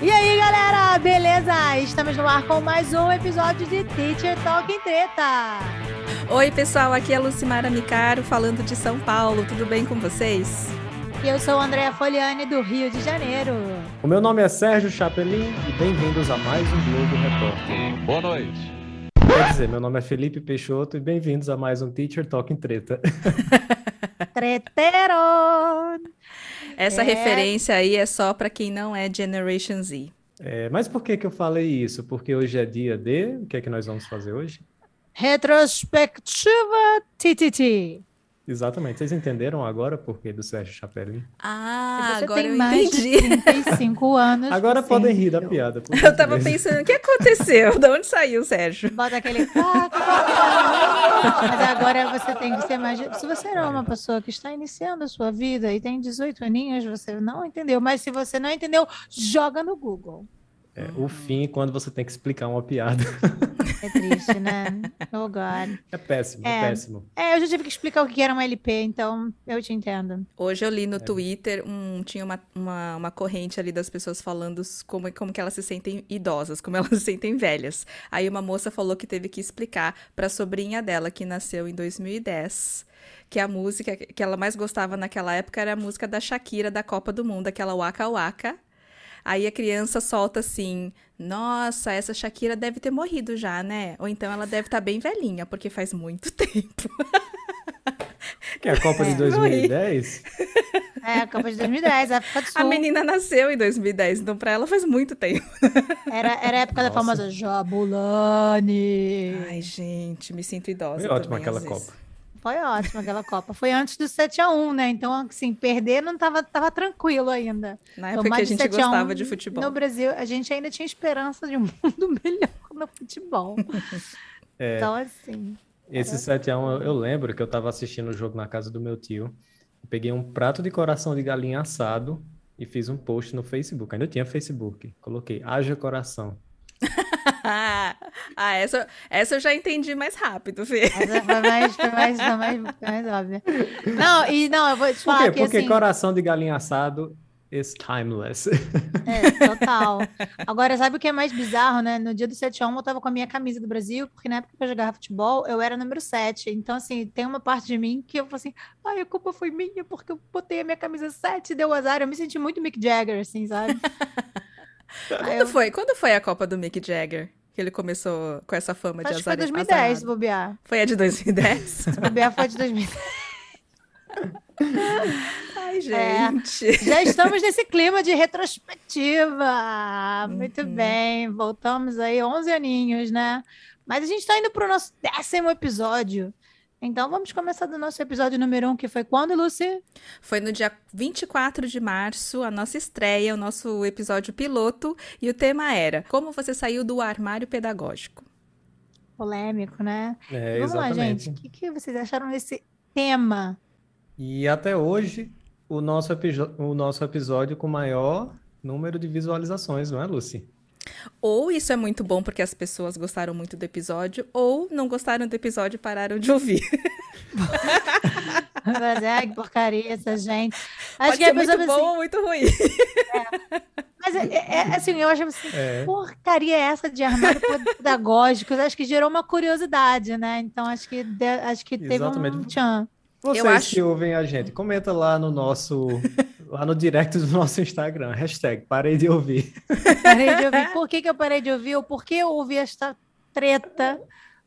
E aí, galera, beleza? Estamos no ar com mais um episódio de Teacher Talking Treta. Oi, pessoal, aqui é Lucimara Micaro falando de São Paulo. Tudo bem com vocês? E eu sou Andréa Foliani do Rio de Janeiro. O meu nome é Sérgio Chapelin e bem-vindos a mais um Globo Repórter. Boa noite. Quer dizer, meu nome é Felipe Peixoto e bem-vindos a mais um Teacher Talking Treta. Treteiro! Essa É. referência aí é só para quem não é Generation Z. É, mas por que que eu falei isso? Porque hoje é dia de... O que é que nós vamos fazer hoje? Retrospectiva TTT. Exatamente. Vocês entenderam agora por que do Sérgio Chapelin? Ah, Você agora tem eu mais entendi. de 35 anos. Agora podem rir da piada. por Eu tava gentileza. pensando, o que aconteceu? De onde saiu, Sérgio? Bota aquele. Mas agora você tem que ser mais. Se você não é uma pessoa que está iniciando a sua vida e tem 18 aninhos, você não entendeu. Mas se você não entendeu, joga no Google. É, o fim quando você tem que explicar uma piada. É triste, né? Oh, God. É péssimo, é, É. péssimo. É, eu já tive que explicar o que era uma LP, então eu te entendo. Hoje eu li É. no Twitter, um, tinha uma, uma, uma corrente ali das pessoas falando como, como que elas se sentem idosas, como elas se sentem velhas. Aí uma moça falou que teve que explicar pra sobrinha dela, que nasceu em 2010, que a música que ela mais gostava naquela época era a música da Shakira da Copa do Mundo, aquela Waka Waka. Aí a criança solta assim: Nossa, essa Shakira deve ter morrido já, né? Ou então ela deve estar bem velhinha, porque faz muito tempo. Que é a Copa de É. 2010? É, a Copa de 2010, a A menina nasceu em 2010, então pra ela faz muito tempo. Era, era a época da Nossa. famosa Jabulani. Ai, gente, me sinto idosa. Foi ótima aquela às vezes. Copa. Foi ótima aquela Copa. Foi antes do 7x1, né? Então, assim, perder não tava, tava tranquilo ainda. Na época que a gente 7 a 1 gostava de futebol. No Brasil, a gente ainda tinha esperança de um mundo melhor no futebol. É. Então, assim. Esse 7x1, eu, eu lembro que eu tava assistindo o jogo na casa do meu tio. Peguei um prato de coração de galinha assado e fiz um post no Facebook. Ainda tinha Facebook. Coloquei, haja coração. ah, essa, essa eu já entendi mais rápido, Fê. Essa foi mais, foi mais, foi mais, foi mais óbvia. Não, e não, eu vou te Por falar quê? que Porque assim. coração de galinha assado is timeless. É, total. Agora, sabe o que é mais bizarro, né? No dia do 7x1, eu tava com a minha camisa do Brasil, porque na época que eu jogava futebol, eu era número 7. Então, assim, tem uma parte de mim que eu falo assim, ai, a culpa foi minha, porque eu botei a minha camisa 7 e deu azar. Eu me senti muito Mick Jagger, assim, sabe? Quando eu, foi? Quando foi a Copa do Mick Jagger? Que ele começou com essa fama de acho que foi azar 2010, se azarado? bobear. Foi a de 2010? Se bobear foi de 2010. Ai, É. gente. Já estamos nesse clima de retrospectiva. Muito Uhum. bem, voltamos aí 11 aninhos, né? Mas a gente está indo para o nosso décimo episódio. Então vamos começar do nosso episódio número 1, um, que foi quando, Lucy? Foi no dia 24 de março, a nossa estreia, o nosso episódio piloto, e o tema era Como você saiu do armário pedagógico. Polêmico, né? É, Vamos lá, exatamente. gente. O que, que vocês acharam desse tema? E até hoje, o nosso, o nosso episódio com maior número de visualizações, não é, Lucy? Ou isso é muito bom porque as pessoas gostaram muito do episódio, ou não gostaram do episódio e pararam de ouvir. Mas, ai, que porcaria essa gente. Acho Pode que pessoa muito bom ou muito ruim. assim, Mas é, é- é assim, eu acho assim, É. porcaria é essa de armário pedagógico? Eu acho que gerou uma curiosidade, né? Então acho que, de- acho que teve um Exatamente. tchan. Vocês acho- que ouvem a gente, comenta lá no nosso, lá no direct do nosso Instagram, hashtag parei de ouvir. Parei de ouvir. Por que, que eu parei de ouvir? Ou por que eu ouvi esta treta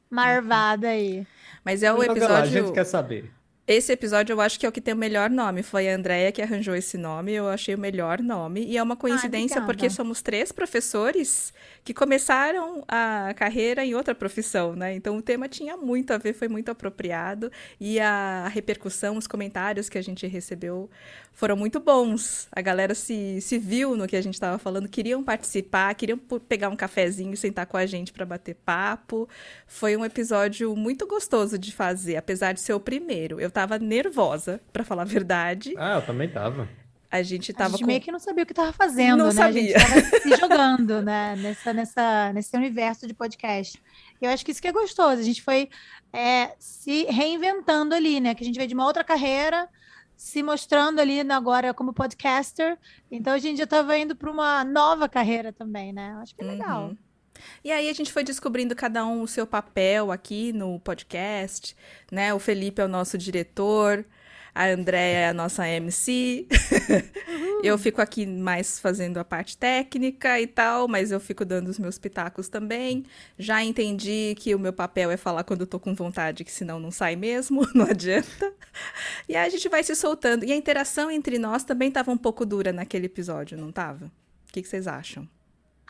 marvada aí? Mas é o Joga lá, a gente episódio. quer saber. Esse episódio eu acho que é o que tem o melhor nome. Foi a Andrea que arranjou esse nome, eu achei o melhor nome. E é uma coincidência obrigada. porque somos três professores que começaram a carreira em outra profissão, né? Então o tema tinha muito a ver, foi muito apropriado. E a repercussão, os comentários que a gente recebeu foram muito bons. A galera se, se viu no que a gente estava falando, queriam participar, queriam pegar um cafezinho e sentar com a gente para bater papo. Foi um episódio muito gostoso de fazer, apesar de ser o primeiro. Eu tava nervosa, para falar a verdade. Ah, eu também tava. A gente A tava gente com... meio que não sabia o que estava fazendo, Não né? sabia. A gente estava se jogando, né? Nessa, nessa, nesse universo de podcast. Eu acho que isso que é gostoso. A gente foi é, se reinventando ali, né? Que a gente veio de uma outra carreira, se mostrando ali agora como podcaster. Então a gente já estava indo para uma nova carreira também, né? Acho que é legal. Uhum. E aí a gente foi descobrindo cada um o seu papel aqui no podcast, né? O Felipe é o nosso diretor, a Andréia é a nossa MC. Uhum. eu fico aqui mais fazendo a parte técnica e tal, mas eu fico dando os meus pitacos também. Já entendi que o meu papel é falar quando eu tô com vontade, que senão não sai mesmo, não adianta. E aí a gente vai se soltando. E a interação entre nós também tava um pouco dura naquele episódio, não tava? O que, que vocês acham?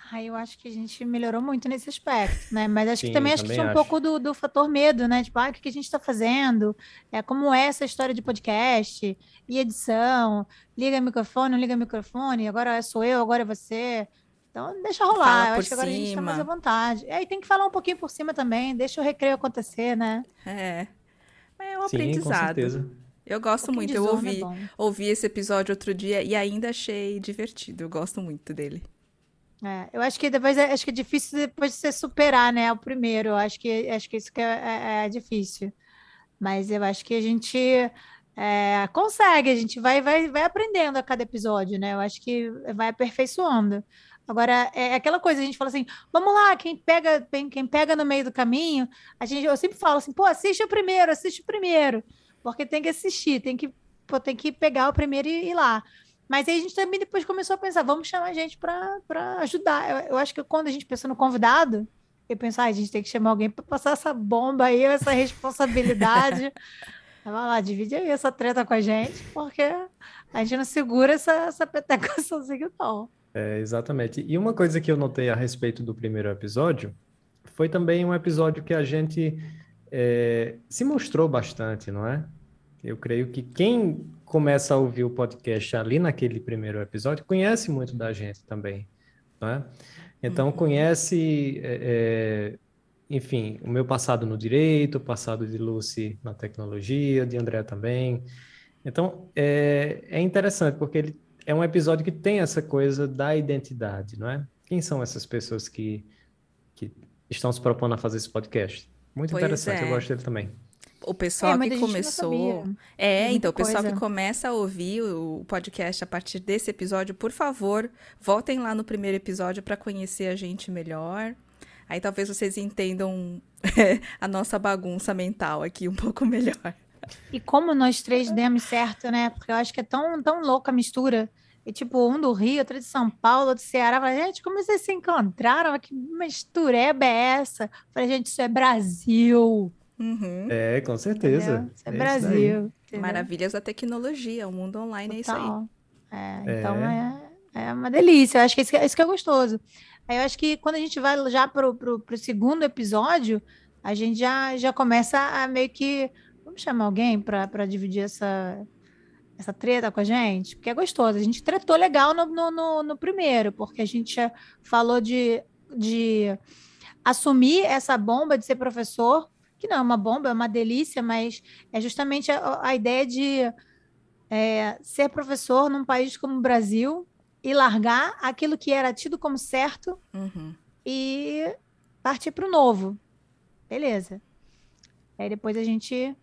Ah, eu acho que a gente melhorou muito nesse aspecto, né? Mas acho Sim, que também acho que tinha um pouco do, do fator medo, né? Tipo, ah, o que a gente está fazendo? É, como é essa história de podcast e edição? Liga o microfone, não liga o microfone, agora sou eu, agora é você. Então, deixa rolar. Fala eu acho que agora cima. a gente está mais à vontade. E aí tem que falar um pouquinho por cima também, deixa o recreio acontecer, né? É. É um Sim, aprendizado. Com certeza. Eu gosto um muito, eu ouvi, é ouvi esse episódio outro dia e ainda achei divertido. Eu gosto muito dele. É, eu acho que depois é, acho que é difícil depois de você superar, né? O primeiro. Eu acho que acho que isso que é, é, é difícil. Mas eu acho que a gente é, consegue, a gente vai, vai, vai aprendendo a cada episódio, né? Eu acho que vai aperfeiçoando. Agora, é aquela coisa, a gente fala assim, vamos lá, quem pega, quem pega no meio do caminho, a gente, eu sempre falo assim, pô, assiste o primeiro, assiste o primeiro, porque tem que assistir, tem que, pô, tem que pegar o primeiro e ir lá. Mas aí a gente também depois começou a pensar, vamos chamar a gente para ajudar. Eu, eu, acho que quando a gente pensou no convidado, eu pensei, ah, a gente tem que chamar alguém para passar essa bomba aí, essa responsabilidade. Vai lá, divide aí essa treta com a gente, porque a gente não segura essa, essa peteca sozinho, não. É, exatamente. E uma coisa que eu notei a respeito do primeiro episódio foi também um episódio que a gente é, se mostrou bastante, não é? Eu creio que quem começa a ouvir o podcast ali naquele primeiro episódio conhece muito da gente também, né? Então uhum. conhece, é, é, enfim, o meu passado no direito, o passado de Lucy na tecnologia, de André também. Então é, é interessante porque ele é um episódio que tem essa coisa da identidade, não é? Quem são essas pessoas que, que estão se propondo a fazer esse podcast? Muito pois interessante, é. eu gosto dele também o pessoal é, que começou. É, então, o pessoal coisa. que começa a ouvir o podcast a partir desse episódio, por favor, voltem lá no primeiro episódio para conhecer a gente melhor. Aí talvez vocês entendam a nossa bagunça mental aqui um pouco melhor. E como nós três demos certo, né? Porque eu acho que é tão, tão louca a mistura. E tipo, um do Rio, outro de São Paulo, outro do Ceará. Eu falei, gente, como vocês se encontraram? Que mistureba é essa? Eu falei, gente, isso é Brasil. Uhum. É, com certeza. Isso é, é Brasil. Maravilhas da tecnologia, o mundo online Total. é isso aí. É, então é. é, é uma delícia. Eu acho que isso, isso que é gostoso. Aí eu acho que quando a gente vai já para o segundo episódio, a gente já, já começa a meio que. Vamos chamar alguém para dividir essa, essa treta com a gente? Porque é gostoso. A gente tretou legal no, no, no, no primeiro, porque a gente falou de, de assumir essa bomba de ser professor que não é uma bomba, é uma delícia, mas é justamente a, a ideia de é, ser professor num país como o Brasil e largar aquilo que era tido como certo uhum. e partir para o novo. Beleza. Aí depois a gente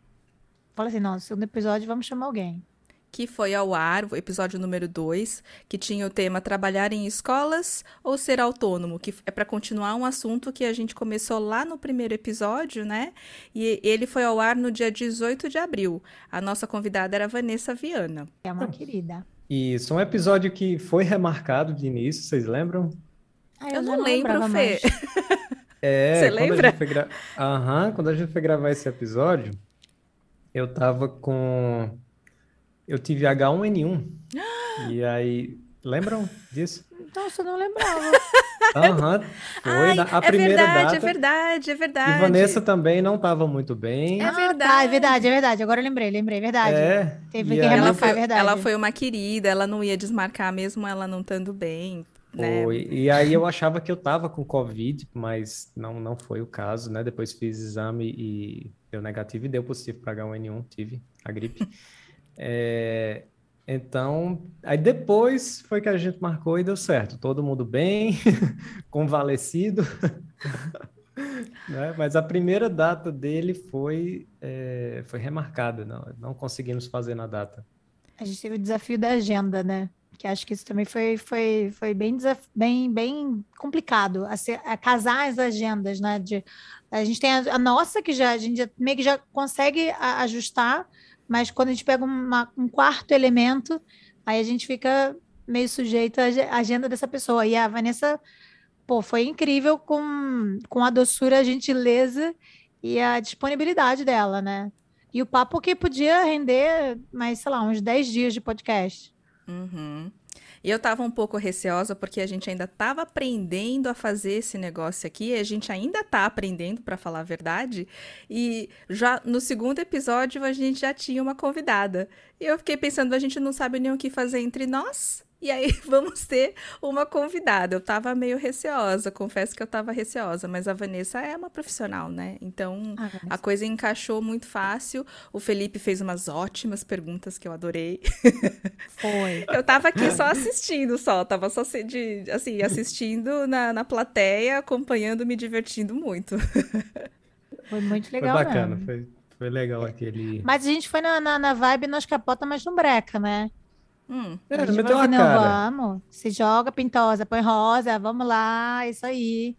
fala assim: não, no segundo episódio vamos chamar alguém que foi ao ar, o episódio número 2, que tinha o tema Trabalhar em escolas ou ser autônomo, que é para continuar um assunto que a gente começou lá no primeiro episódio, né? E ele foi ao ar no dia 18 de abril. A nossa convidada era Vanessa Viana. É uma querida. Isso, um episódio que foi remarcado de início, vocês lembram? Ah, eu, eu não, não lembro, Fê. É, Você lembra? Gra... Aham, quando a gente foi gravar esse episódio, eu tava com eu tive H1N1. e aí, lembram disso? Nossa, eu não lembrava. Aham, foi Ai, na, a é primeira verdade, data. É verdade, é verdade. E Vanessa também não estava muito bem. É verdade. Ah, tá, é verdade, é verdade. Agora eu lembrei, lembrei, é verdade. É, Teve que ela foi, é verdade. Ela foi uma querida, ela não ia desmarcar mesmo ela não estando bem. Né? Foi. E aí eu achava que eu tava com Covid, mas não, não foi o caso, né? Depois fiz exame e deu negativo e deu positivo para H1N1, tive a gripe. É, então, aí depois foi que a gente marcou e deu certo. Todo mundo bem, convalescido. né? Mas a primeira data dele foi, é, foi remarcada, não, não conseguimos fazer na data. A gente teve o desafio da agenda, né? Que acho que isso também foi, foi, foi bem, bem, bem complicado, a, ser, a casar as agendas, né? De, a gente tem a, a, nossa, que já, a gente já, meio que já consegue a, ajustar, mas quando a gente pega uma, um quarto elemento, aí a gente fica meio sujeito à agenda dessa pessoa. E a Vanessa, pô, foi incrível com, com a doçura, a gentileza e a disponibilidade dela, né? E o papo que podia render mais, sei lá, uns 10 dias de podcast. Uhum. E eu tava um pouco receosa porque a gente ainda tava aprendendo a fazer esse negócio aqui, a gente ainda tá aprendendo, para falar a verdade. E já no segundo episódio a gente já tinha uma convidada. E eu fiquei pensando, a gente não sabe nem o que fazer entre nós. E aí vamos ter uma convidada. Eu tava meio receosa, confesso que eu tava receosa, mas a Vanessa é uma profissional, né? Então ah, a coisa encaixou muito fácil. O Felipe fez umas ótimas perguntas que eu adorei. Foi. eu tava aqui só assistindo, só, tava só de, assim, assistindo na, na plateia, acompanhando, me divertindo muito. Foi muito legal. Foi bacana, foi, foi legal aquele. Mas a gente foi na, na, na vibe nós capota, mas não breca, né? Hum, é, meteu uma não, cara. vamos, se joga pintosa, põe rosa, vamos lá, isso aí.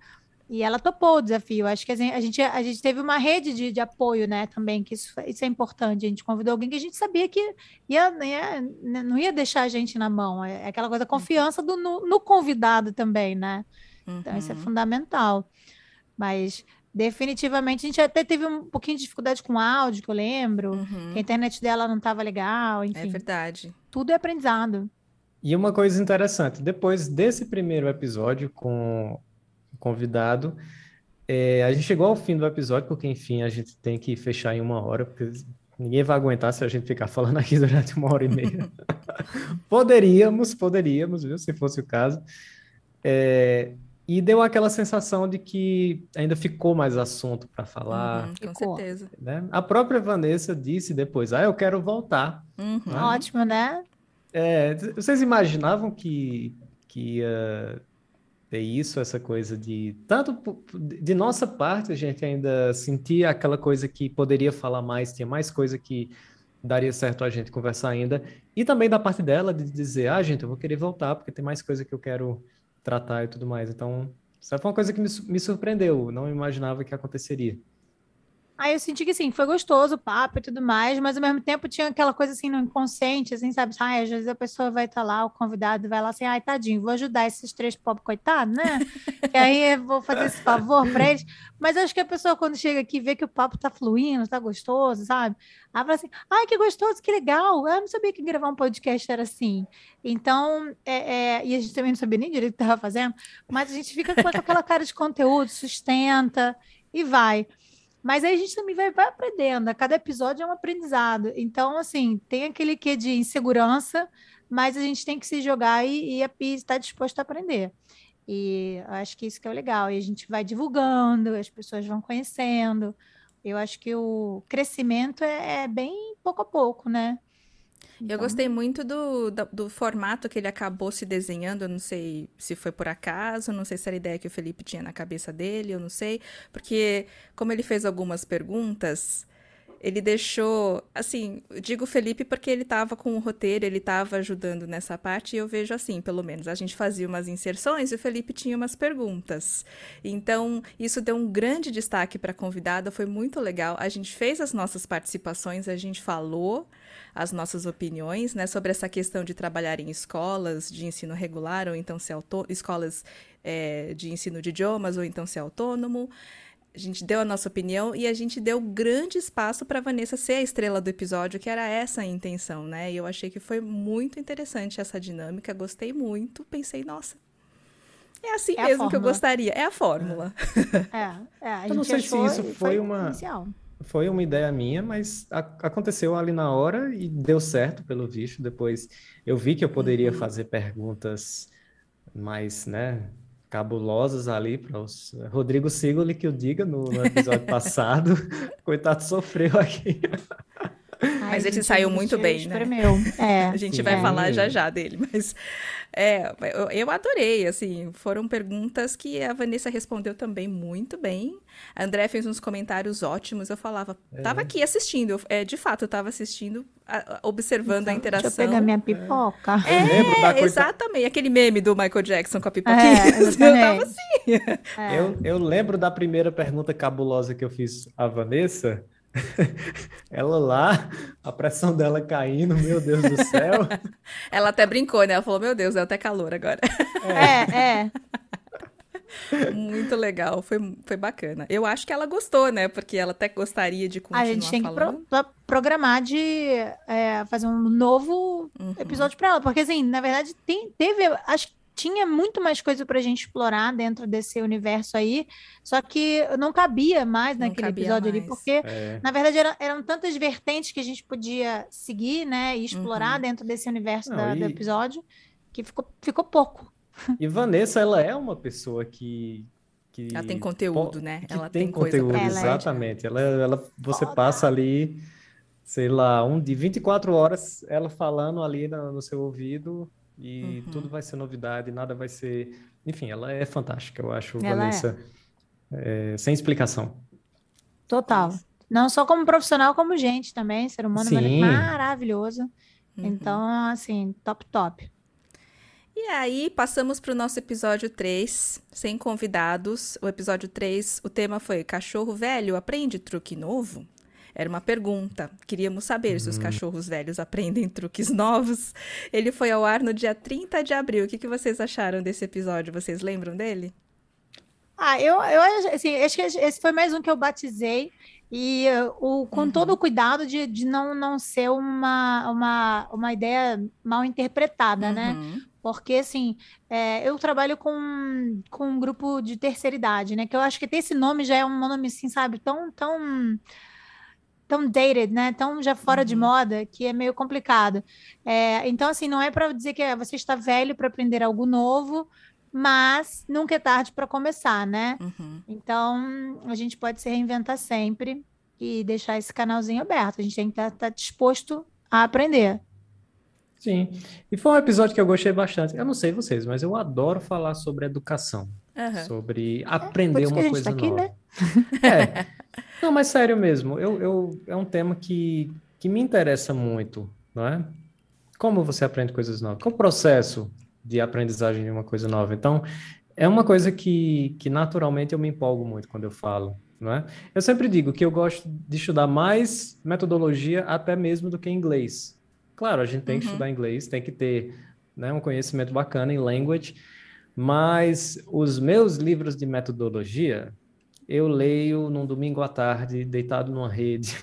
E ela topou o desafio. Acho que a gente, a gente teve uma rede de, de apoio, né, também, que isso, isso é importante. A gente convidou alguém que a gente sabia que ia, ia, não ia deixar a gente na mão. É, é aquela coisa, confiança do, no, no convidado também, né? Então, isso é uhum. fundamental. Mas Definitivamente, a gente até teve um pouquinho de dificuldade com áudio, que eu lembro, uhum. que a internet dela não estava legal, é enfim. É verdade. Tudo é aprendizado. E uma coisa interessante, depois desse primeiro episódio com o convidado, é, a gente chegou ao fim do episódio, porque enfim, a gente tem que fechar em uma hora, porque ninguém vai aguentar se a gente ficar falando aqui durante uma hora e meia. poderíamos, poderíamos, viu, se fosse o caso. É, e deu aquela sensação de que ainda ficou mais assunto para falar. Uhum, com ficou. certeza. Né? A própria Vanessa disse depois: Ah, eu quero voltar. Uhum. Né? Ótimo, né? É, vocês imaginavam que, que ia ter isso, essa coisa de. Tanto de nossa parte, a gente ainda sentia aquela coisa que poderia falar mais, tinha mais coisa que daria certo a gente conversar ainda. E também da parte dela de dizer: Ah, gente, eu vou querer voltar, porque tem mais coisa que eu quero tratar e tudo mais. Então, isso foi uma coisa que me, me surpreendeu, não imaginava que aconteceria. Aí eu senti que, assim, foi gostoso o papo e tudo mais, mas ao mesmo tempo tinha aquela coisa, assim, no inconsciente, assim, sabe? Ai, às vezes a pessoa vai estar tá lá, o convidado vai lá assim, ai, tadinho, vou ajudar esses três pobres coitados, né? e aí eu vou fazer esse favor para eles. Mas acho que a pessoa, quando chega aqui, vê que o papo tá fluindo, tá gostoso, sabe? Ela fala assim, ai, que gostoso, que legal. Eu não sabia que gravar um podcast era assim. Então, é, é... e a gente também não sabia nem direito o que estava fazendo, mas a gente fica com aquela cara de conteúdo, sustenta e vai. Mas aí a gente também vai, vai aprendendo, a cada episódio é um aprendizado. Então, assim, tem aquele quê de insegurança, mas a gente tem que se jogar e, e, e estar disposto a aprender. E acho que isso que é o legal. E a gente vai divulgando, as pessoas vão conhecendo. Eu acho que o crescimento é, é bem pouco a pouco, né? Então... Eu gostei muito do, do, do, formato que ele acabou se desenhando. Eu não sei se foi por acaso, não sei se era a ideia que o Felipe tinha na cabeça dele, eu não sei. Porque, como ele fez algumas perguntas, ele deixou. Assim, digo Felipe porque ele estava com o roteiro, ele estava ajudando nessa parte, e eu vejo assim, pelo menos. A gente fazia umas inserções e o Felipe tinha umas perguntas. Então, isso deu um grande destaque para a convidada, foi muito legal. A gente fez as nossas participações, a gente falou as nossas opiniões, né, sobre essa questão de trabalhar em escolas de ensino regular ou então ser escolas é, de ensino de idiomas ou então ser autônomo. A gente deu a nossa opinião e a gente deu grande espaço para Vanessa ser a estrela do episódio, que era essa a intenção, né? E eu achei que foi muito interessante essa dinâmica, gostei muito, pensei, nossa, é assim é mesmo que eu gostaria. É a fórmula. É, é a eu não sei se isso foi, foi uma. Inicial foi uma ideia minha, mas a, aconteceu ali na hora e deu certo, pelo visto. Depois eu vi que eu poderia uhum. fazer perguntas mais, né, cabulosas ali para os Rodrigo Sigoli que eu diga no episódio passado. Coitado sofreu aqui. Mas ele saiu muito bem, né? É, a gente vai é. falar já já dele, mas É, eu, adorei, assim, foram perguntas que a Vanessa respondeu também muito bem. A André fez uns comentários ótimos, eu falava, é. tava aqui assistindo, é, de fato, eu tava assistindo, a, observando então, a interação. Deixa eu pegar minha pipoca. É, exatamente, aquele meme do Michael Jackson com a pipoquinha, é, eu tava assim. É. Eu, eu lembro da primeira pergunta cabulosa que eu fiz à Vanessa, ela lá, a pressão dela caindo, meu Deus do céu. ela até brincou, né? Ela falou, meu Deus, é até calor agora. É, é. Muito legal, foi, foi bacana. Eu acho que ela gostou, né? Porque ela até gostaria de continuar A gente tem falando. que pro, programar de é, fazer um novo uhum. episódio para ela. Porque, assim, na verdade, tem, teve... Acho que tinha muito mais coisa para a gente explorar dentro desse universo aí, só que não cabia mais não naquele episódio mais. ali, porque, é. na verdade, eram, eram, tantas vertentes que a gente podia seguir, né, e explorar uhum. dentro desse universo não, da, e... do episódio, que ficou, ficou pouco. E Vanessa, ela é uma pessoa que. que ela tem conteúdo, né? ela tem, tem conteúdo, coisa pra... exatamente. Ela, é ela, você passa ali, sei lá, um de 24 horas ela falando ali no, no seu ouvido e uhum. tudo vai ser novidade, nada vai ser. Enfim, ela é fantástica, eu acho, ela Vanessa, é. É, sem explicação. Total. Não só como profissional, como gente também, ser humano Sim. maravilhoso. Uhum. Então, assim, top, top. E aí, passamos para o nosso episódio 3, sem convidados. O episódio 3, o tema foi Cachorro Velho aprende truque novo? Era uma pergunta. Queríamos saber uhum. se os uhum. cachorros velhos aprendem truques novos. Ele foi ao ar no dia 30 de abril. O que, que vocês acharam desse episódio? Vocês lembram dele? Ah, eu, eu assim, acho que esse foi mais um que eu batizei. E o, com uhum. todo o cuidado de, de não, não ser uma, uma, uma ideia mal interpretada, né? uhum. né? Porque, assim, é, eu trabalho com, com um grupo de terceira idade, né? Que eu acho que ter esse nome já é um nome, assim, sabe? Tão, tão tão dated, né? Tão já fora uhum. de moda que é meio complicado. É, então, assim, não é para dizer que você está velho para aprender algo novo, mas nunca é tarde para começar, né? Uhum. Então, a gente pode se reinventar sempre e deixar esse canalzinho aberto. A gente tem que estar tá, tá disposto a aprender. Sim. E foi um episódio que eu gostei bastante. Eu não sei vocês, mas eu adoro falar sobre educação. Uhum. Sobre aprender é, uma coisa tá aqui, nova. Né? É. Não, mas sério mesmo, eu, eu, é um tema que, que me interessa muito, não é? Como você aprende coisas novas? Qual o processo de aprendizagem de uma coisa nova? Então, é uma coisa que, que naturalmente eu me empolgo muito quando eu falo, não é? Eu sempre digo que eu gosto de estudar mais metodologia até mesmo do que inglês. Claro, a gente tem que uhum. estudar inglês, tem que ter né, um conhecimento bacana em language, mas os meus livros de metodologia, eu leio num domingo à tarde, deitado numa rede.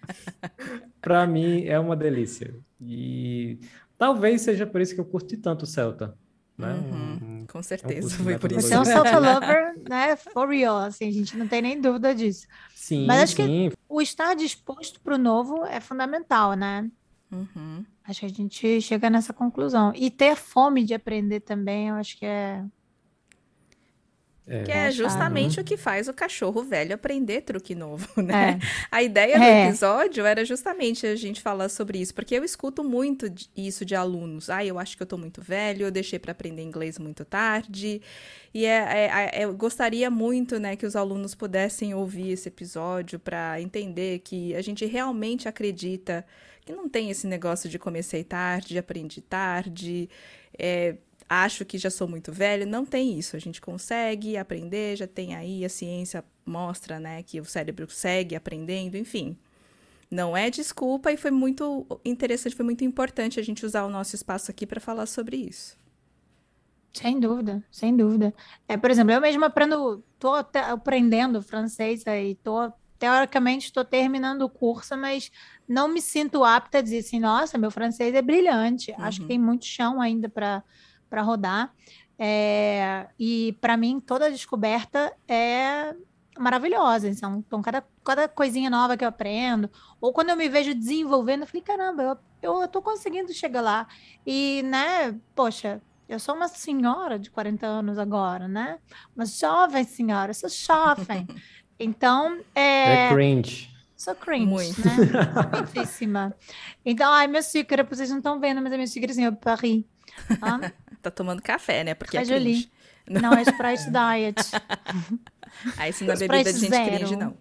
Para mim é uma delícia. E talvez seja por isso que eu curti tanto o Celta. Né? Uhum, com certeza, é um foi por isso. Você é um Celta lover, né? For real, assim, a gente não tem nem dúvida disso. Sim, Mas acho sim. que o estar disposto para o novo é fundamental, né? Uhum. Acho que a gente chega nessa conclusão. E ter fome de aprender também, eu acho que é é. Que é justamente o que faz o cachorro velho aprender truque novo, né? É. A ideia do é. episódio era justamente a gente falar sobre isso, porque eu escuto muito isso de alunos. Ah, eu acho que eu tô muito velho, eu deixei para aprender inglês muito tarde. E é, é, é, eu gostaria muito, né, que os alunos pudessem ouvir esse episódio para entender que a gente realmente acredita que não tem esse negócio de comecei tarde, aprendi tarde. É, acho que já sou muito velho. Não tem isso. A gente consegue aprender, já tem aí a ciência mostra, né, que o cérebro segue aprendendo, enfim. Não é desculpa e foi muito interessante, foi muito importante a gente usar o nosso espaço aqui para falar sobre isso. Sem dúvida, sem dúvida. É, por exemplo, eu mesma aprendo, tô aprendendo francês aí, tô teoricamente estou terminando o curso, mas não me sinto apta a dizer assim, nossa, meu francês é brilhante. Uhum. Acho que uhum. tem muito chão ainda para para rodar. É, e para mim, toda descoberta é maravilhosa. Então, então cada, cada coisinha nova que eu aprendo, ou quando eu me vejo desenvolvendo, eu falei, caramba, eu, eu, eu tô conseguindo chegar lá. E, né, poxa, eu sou uma senhora de 40 anos agora, né? Uma jovem senhora, eu sou jovem. Então, é... É cringe. Sou cringe, Muito. né? Muitíssima. Então, ai, minha xícara, vocês não estão vendo, mas a minha xícara, assim, eu Paris Ah, tá tomando café, né? Porque a é Jolie. Não, é Sprite Diet. Ah, isso não é bebida de gente zero. cringe, não.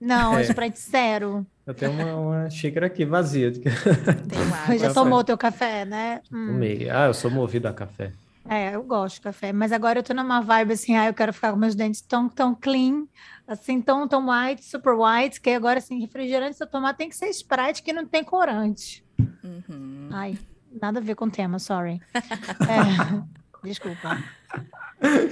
Não, é É. Sprite zero. Eu tenho uma, uma xícara aqui vazia. Tem água. Já tomou o teu café, né? Hum. Tomei. Ah, eu sou movido a café. É, eu gosto de café, mas agora eu tô numa vibe assim, ah, eu quero ficar com meus dentes tão, tão clean, assim, tão, tão white, super white, que agora, assim, refrigerante, se eu tomar, tem que ser Sprite que não tem corante. Uhum. Ai, nada a ver com o tema, sorry. É, desculpa.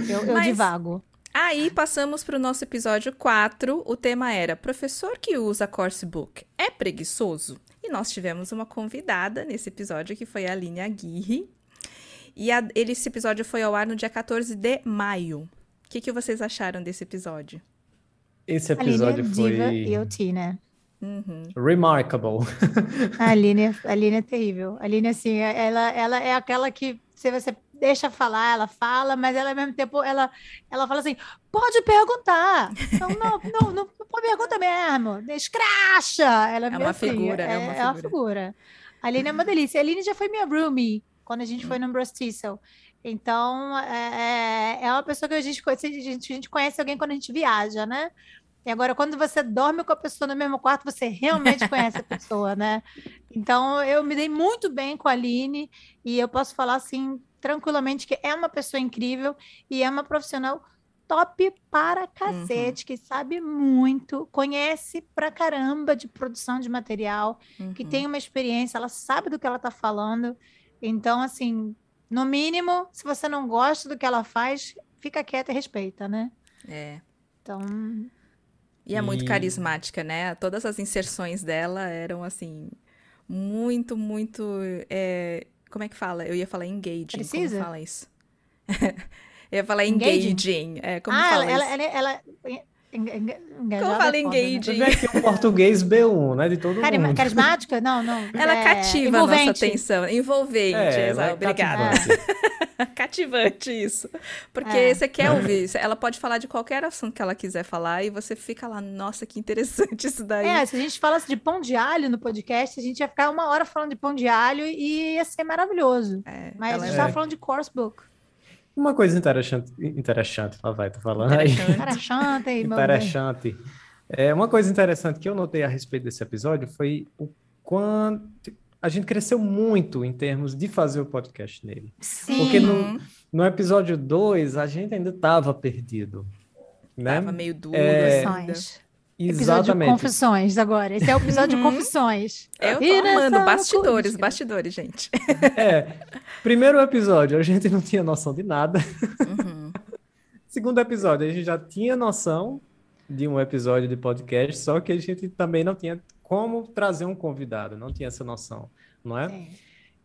Eu, eu Mas- divago. Aí passamos para o nosso episódio 4. O tema era Professor que usa Coursebook é preguiçoso? E nós tivemos uma convidada nesse episódio que foi a Aline Aguirre. E a- ele- esse episódio foi ao ar no dia 14 de maio. O que, que vocês acharam desse episódio? Esse A Aline é episódio diva foi e eu Ti, né? Uhum. remarkable. A Aline, é- a Aline é terrível. A Aline, assim, ela, ela é aquela que, se você deixa falar, ela fala, mas ela, ao mesmo tempo, ela, ela fala assim, pode perguntar. Não, não, não, não pode perguntar mesmo. Escracha! Ela É meio uma assim, figura, é é, uma é uma figura. figura. A Aline é uma delícia. A Aline já foi minha roomie, quando a gente foi no Brustiçel. Então, é, é é uma pessoa que a gente, conhece- a gente, a gente conhece alguém quando a gente viaja, né? E agora, quando você dorme com a pessoa no mesmo quarto, você realmente conhece a pessoa, né? Então, eu me dei muito bem com a Aline e eu posso falar, assim, tranquilamente que é uma pessoa incrível e é uma profissional top para cacete, que sabe muito, conhece pra caramba de produção de material, que Uhum. tem uma experiência, ela sabe do que ela está falando. Então, assim, no mínimo, se você não gosta do que ela faz, fica quieta e respeita, né? É. Então, E é muito E- carismática, né? Todas as inserções dela eram, assim, muito, muito. é, Como é que fala? Eu ia falar engaging. Precisa? Como fala isso? eu ia falar Engaging? engaging. É, como ah, fala ela, isso? ela, ela, ela- en- en- engajada fala é foda, né? engaging? Vê aqui o português B1, né? De todo Carima- mundo. Carismática? Não, não. Ela é, cativa a nossa envolvente. atenção. Envolvente, É, ela exato. é Obrigada. cativante. Cativante, isso. Porque É. você quer ouvir. Ela pode falar de qualquer assunto que ela quiser falar e você fica lá, nossa, que interessante isso daí. É, se a gente falasse de pão de alho no podcast, a gente ia ficar uma hora falando de pão de alho e ia ser maravilhoso. É, Mas a é gente tava É. falando de course book. Uma coisa interessante, interessante, lá vai, tô falando aí. interessante. Interessante. É, uma coisa interessante que eu notei a respeito desse episódio foi o quanto a gente cresceu muito em termos de fazer o podcast nele. Sim. Porque no, no episódio 2 a gente ainda estava perdido, né? Tava meio duro É, Confissões. Episódio de Exatamente. confissões agora. Esse é o episódio de Uhum. confissões. Eu tô E nessa amando bastidores, acústica. bastidores, gente. É, primeiro episódio a gente não tinha noção de nada. Uhum. Segundo episódio a gente já tinha noção de um episódio de podcast, só que a gente também não tinha como trazer um convidado, não tinha essa noção, não é? Sim.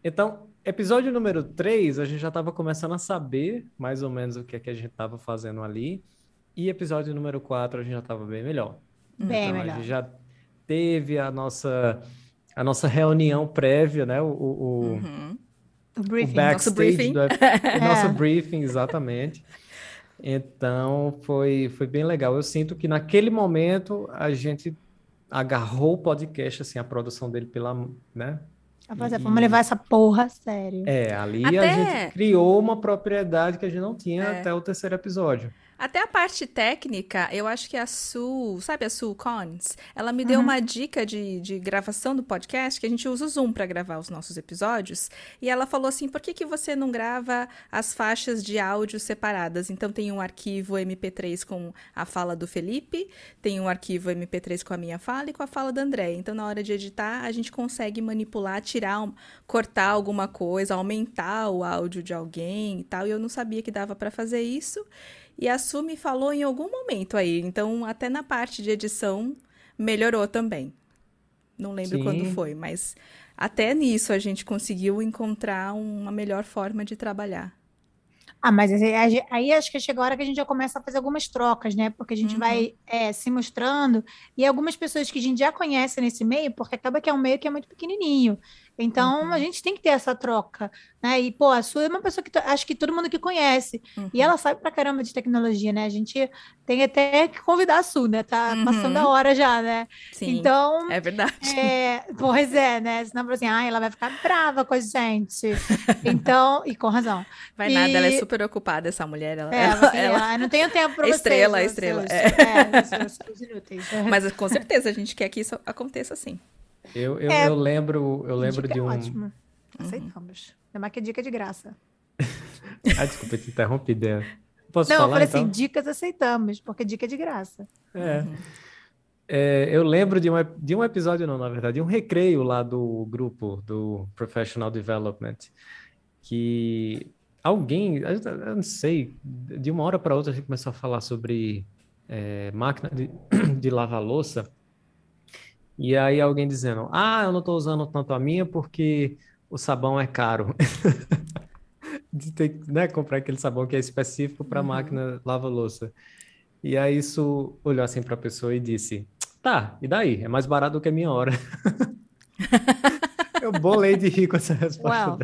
Então, episódio número 3, a gente já estava começando a saber mais ou menos o que é que a gente estava fazendo ali. E episódio número 4 a gente já estava bem melhor. Bem então, melhor. a gente já teve a nossa, a nossa reunião prévia, né? O, o, o- Uhum. O o briefing. backstage briefing. do o nosso É. briefing, exatamente. Então, foi, foi bem legal. Eu sinto que naquele momento a gente agarrou o podcast, assim, a produção dele pela, né? Rapaziada, E- Vamos levar essa porra a sério. É, ali Até- a gente criou uma propriedade que a gente não tinha É. até o terceiro episódio. Até a parte técnica, eu acho que a Su, sabe a Su Cons? Ela me deu Uhum. uma dica de, de gravação do podcast, que a gente usa o Zoom para gravar os nossos episódios. E ela falou assim: por que, que você não grava as faixas de áudio separadas? Então tem um arquivo MP3 com a fala do Felipe, tem um arquivo MP3 com a minha fala e com a fala da André. Então na hora de editar, a gente consegue manipular, tirar, um- cortar alguma coisa, aumentar o áudio de alguém e tal. E eu não sabia que dava para fazer isso. E a Su me falou em algum momento aí. Então, até na parte de edição, melhorou também. Não lembro Sim. quando foi, mas até nisso a gente conseguiu encontrar uma melhor forma de trabalhar. Ah, mas aí, aí- acho que chega a hora que a gente já começa a fazer algumas trocas, né? Porque a gente Uhum. vai é, se mostrando, e algumas pessoas que a gente já conhece nesse meio, porque acaba que é um meio que é muito pequenininho. Então, Uhum. a gente tem que ter essa troca, né? E, pô, a Su é uma pessoa que acho que todo mundo que conhece. Uhum. E ela sabe pra caramba de tecnologia, né? A gente tem até que convidar a Su, né? Tá Uhum. passando a hora já, né? Sim, Então, é verdade. é, pois é, né? Senão, assim, ah, ela vai ficar brava com a gente. Então, e com razão. Vai nada, ela é e- super ocupada, essa mulher. Ela, É, ela- assim, ela- não tenho tempo pra vocês. Estrela, estrela, seus- é. é, os seus- seus inúteis. Mas com certeza a gente quer que isso aconteça sim. Eu, eu, É. eu lembro, eu lembro de é um. ótimo. Aceitamos. Ainda mais que é dica de graça. Ah, desculpa, eu te interrompi, Dan. Posso não, eu falar falei então? assim, dicas aceitamos, porque dica é de graça. É. É, eu lembro de um, de um episódio, não, na verdade, de um recreio lá do grupo do Professional Development, que alguém, eu eu não sei, de uma hora para outra a gente começou a falar sobre é, máquina de, de lavar louça, e aí alguém dizendo, ah, eu não estou usando tanto a minha porque o sabão é caro. De ter que, né, comprar aquele sabão que é específico para a Uhum. máquina lava-louça. E aí isso olhou assim para a pessoa e disse: Tá, e daí? É mais barato do que a minha hora. Eu bolei de rir com essa resposta. Well,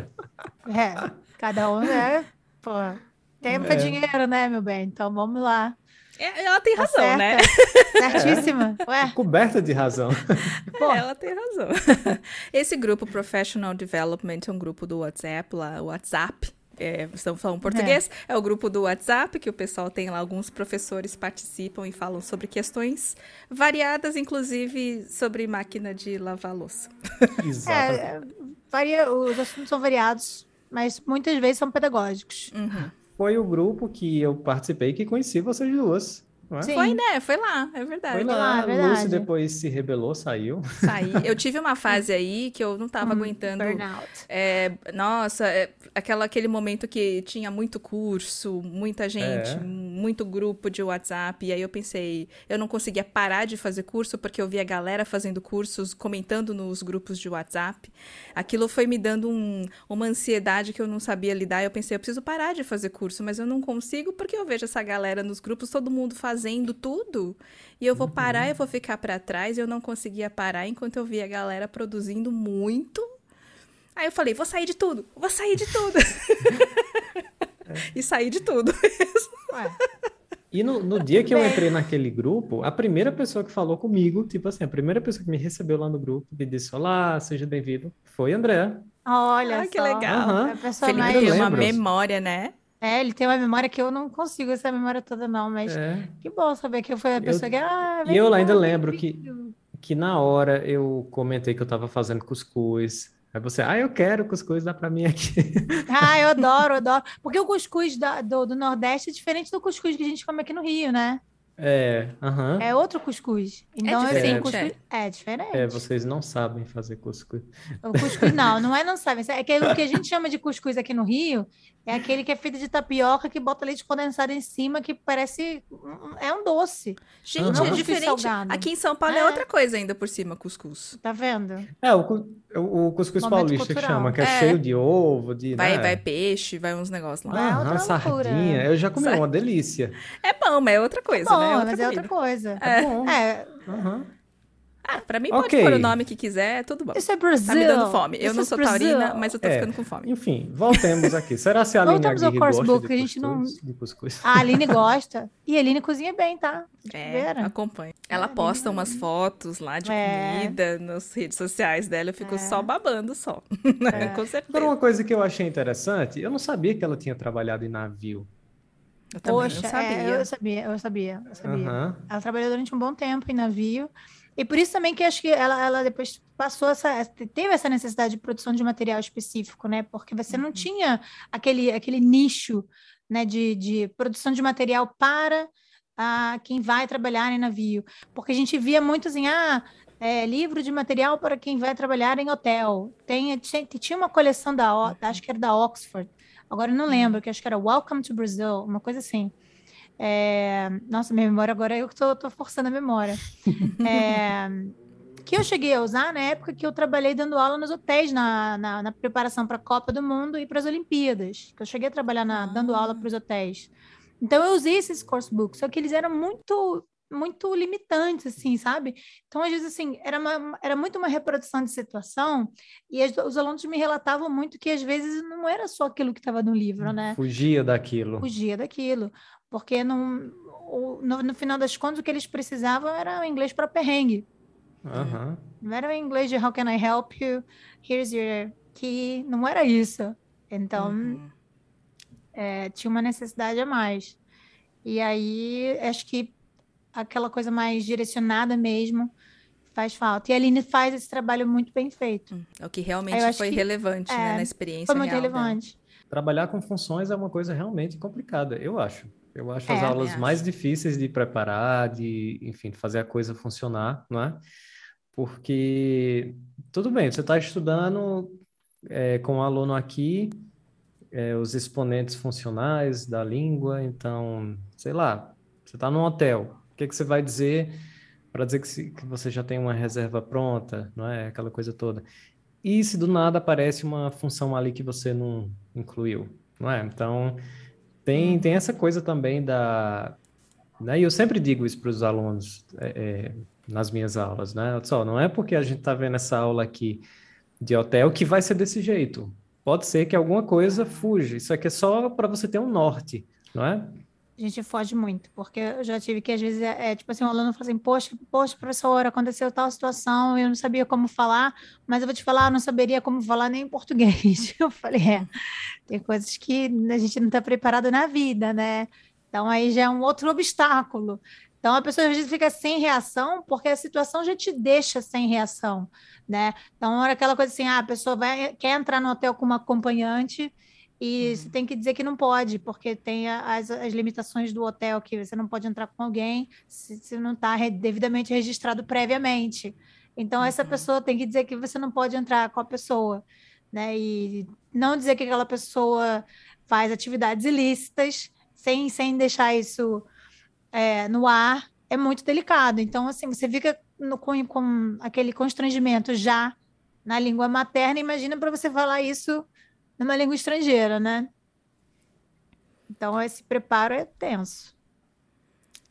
é, cada um é, pô, tempo é É. dinheiro, né, meu bem? Então vamos lá. É, Ela tem Tá razão, né? Certíssima. Ué, Coberta de razão. pô, Ela tem razão. Esse grupo Professional Development é um grupo do WhatsApp, lá, o WhatsApp. É, estamos falando português, é. o grupo do WhatsApp, que o pessoal tem lá, alguns professores participam e falam sobre questões variadas, inclusive sobre máquina de lavar louça. Exatamente. é, varia, os assuntos são variados, mas muitas vezes são pedagógicos. Uhum. Foi o grupo que eu participei que conheci vocês duas. É? Sim. Foi, né? Foi lá, é verdade. Foi lá, lá, é verdade. Lúcio depois se rebelou, saiu. Saí. Eu tive uma fase aí que eu não tava aguentando. Burnout. É, nossa, é, aquela, aquele momento que tinha muito curso, muita gente, É. muito grupo de WhatsApp. E aí eu pensei, eu não conseguia parar de fazer curso porque eu via a galera fazendo cursos, comentando nos grupos de WhatsApp. Aquilo foi me dando um- uma ansiedade que eu não sabia lidar. Eu pensei, eu preciso parar de fazer curso, mas eu não consigo porque eu vejo essa galera nos grupos, todo mundo fazendo tudo. E eu vou parar, eu vou ficar para trás. E eu não conseguia parar enquanto eu via a galera produzindo muito. Aí eu falei, vou sair de tudo, vou sair de tudo. e saí de tudo. Ué, E no, no dia que eu entrei naquele grupo, a primeira pessoa que falou comigo, tipo assim, a primeira pessoa que me recebeu lá no grupo e disse: Olá, seja bem-vindo, foi André. olha Ah, que só. legal. É a pessoa Felipe mais... eu tem uma memória, né? É, ele tem uma memória que eu não consigo essa memória toda, não, mas É. que bom saber que eu fui a pessoa que. Ah, E eu vem ainda lembro que-. Que na hora eu comentei que eu tava fazendo cuscuz. Aí você, ah, eu quero cuscuz, dá pra mim aqui. Ah, eu adoro, eu adoro. Porque o cuscuz da- do, do Nordeste é diferente do cuscuz que a gente come aqui no Rio, né? É, aham. É outro cuscuz. Então, assim, diferente, cuscuz... é diferente. É, vocês não sabem fazer cuscuz. O cuscuz, não, não é não sabe. É que o que a gente chama de cuscuz aqui no Rio é aquele que é feito de tapioca que bota leite condensado em cima, que parece. um- É um doce. Gente, é Cuscuz diferente. salgado. Aqui em São Paulo é. É. outra coisa ainda por cima, cuscuz. Tá vendo? É, o, o, cuscuz Momento paulista que cultural. chama, que é, É. cheio de ovo, de, Vai, né? vai peixe, vai uns negócios lá. É outra loucura. sardinha. Eu já comi Sa- uma delícia. É bom, mas é outra coisa, Bom, né? mas é outra comida. coisa. É bom. É, Aham. Ah, pra mim pode pôr o nome que quiser, tudo bom. isso é Brasil. Tá me dando fome. Eu This não sou Brazil. taurina, mas eu tô É. ficando com fome. Enfim, voltemos aqui. Será se a Aline Voltamos ao Aguirre course gosta book, de que a gente não-? De cuscuz? A Aline gosta. E a Aline cozinha bem, tá? É, Vera. acompanho. Ela É, posta umas fotos lá de É. comida nas redes sociais dela. Eu fico É. só babando só. É. com Agora, certeza. uma coisa que eu achei interessante, eu não sabia que ela tinha trabalhado em navio. Eu também Poxa, não é, sabia. eu sabia, eu sabia, eu sabia. Aham. Ela trabalhou durante um bom tempo em navio. E por isso também que acho que ela, ela depois passou essa, teve essa necessidade de produção de material específico, né? Porque você não tinha aquele, aquele nicho, né, de, de produção de material para ah, quem vai trabalhar em navio. Porque a gente via muito assim, ah, é, livro de material para quem vai trabalhar em hotel. Tem, tinha, tinha uma coleção da, O- acho que era da Oxford, agora não lembro, que acho que era Welcome to Brazil, uma coisa assim. É, nossa, minha memória agora eu que tô, tô forçando a memória. É, que eu cheguei a usar na época que eu trabalhei dando aula nos hotéis na, na, na preparação para a Copa do Mundo e para as Olimpíadas. Que eu cheguei a trabalhar na- dando aula para os hotéis. Então eu usei esses course books, só que eles eram muito muito limitantes, assim, sabe? Então, às vezes, assim, era, uma, era muito uma reprodução de situação e as, os alunos me relatavam muito que, às vezes, não era só aquilo que estava no livro, né? Fugia daquilo. Fugia daquilo. Porque, não, no, no final das contas, o que eles precisavam era o inglês para perrengue. Uhum. Não era o inglês de How can I help you? Here's your key. Não era isso. Então, uhum. é, tinha uma necessidade a mais. E aí, acho que aquela coisa mais direcionada mesmo faz falta. E a Aline faz esse trabalho muito bem feito. Hum, é o que realmente foi que, relevante né, é, né, na experiência Foi muito real relevante. Dela. Trabalhar com funções é uma coisa realmente complicada, eu acho. Eu acho é, as aulas mais difíceis de preparar, de, enfim, de fazer a coisa funcionar, não é? Porque, tudo bem, você está estudando é, com o um aluno aqui, é, os exponentes funcionais da língua, então, sei lá, você está num hotel, que, que você vai dizer para dizer que, se, que você já tem uma reserva pronta, não é? Aquela coisa toda. E se do nada aparece uma função ali que você não incluiu, não é? Então, tem, tem essa coisa também da... Né? E eu sempre digo isso para os alunos é, é, nas minhas aulas, né? Só, não é porque a gente está vendo essa aula aqui de hotel que vai ser desse jeito. Pode ser que alguma coisa fuja. Isso aqui é só para você ter um norte, não é? A gente foge muito, porque eu já tive que, às vezes, é, é tipo assim, um aluno fala assim, poxa, poxa, professora, aconteceu tal situação, eu não sabia como falar, mas eu vou te falar, eu não saberia como falar nem em português. Eu falei, é, tem coisas que a gente não está preparado na vida, né? Então, aí já é um outro obstáculo. Então, a pessoa às vezes fica sem reação, porque a situação já te deixa sem reação, né? Então, era aquela coisa assim, ah, a pessoa vai, quer entrar no hotel com uma acompanhante, e uhum. você tem que dizer que não pode, porque tem as, as limitações do hotel, que você não pode entrar com alguém se, se não está devidamente registrado previamente. Então, uhum. essa pessoa tem que dizer que você não pode entrar com a pessoa, né? E não dizer que aquela pessoa faz atividades ilícitas, sem, sem deixar isso é, no ar, é muito delicado. Então, assim, você fica no, com, com aquele constrangimento já na língua materna, imagina para você falar isso numa língua estrangeira, né? Então, esse preparo é tenso.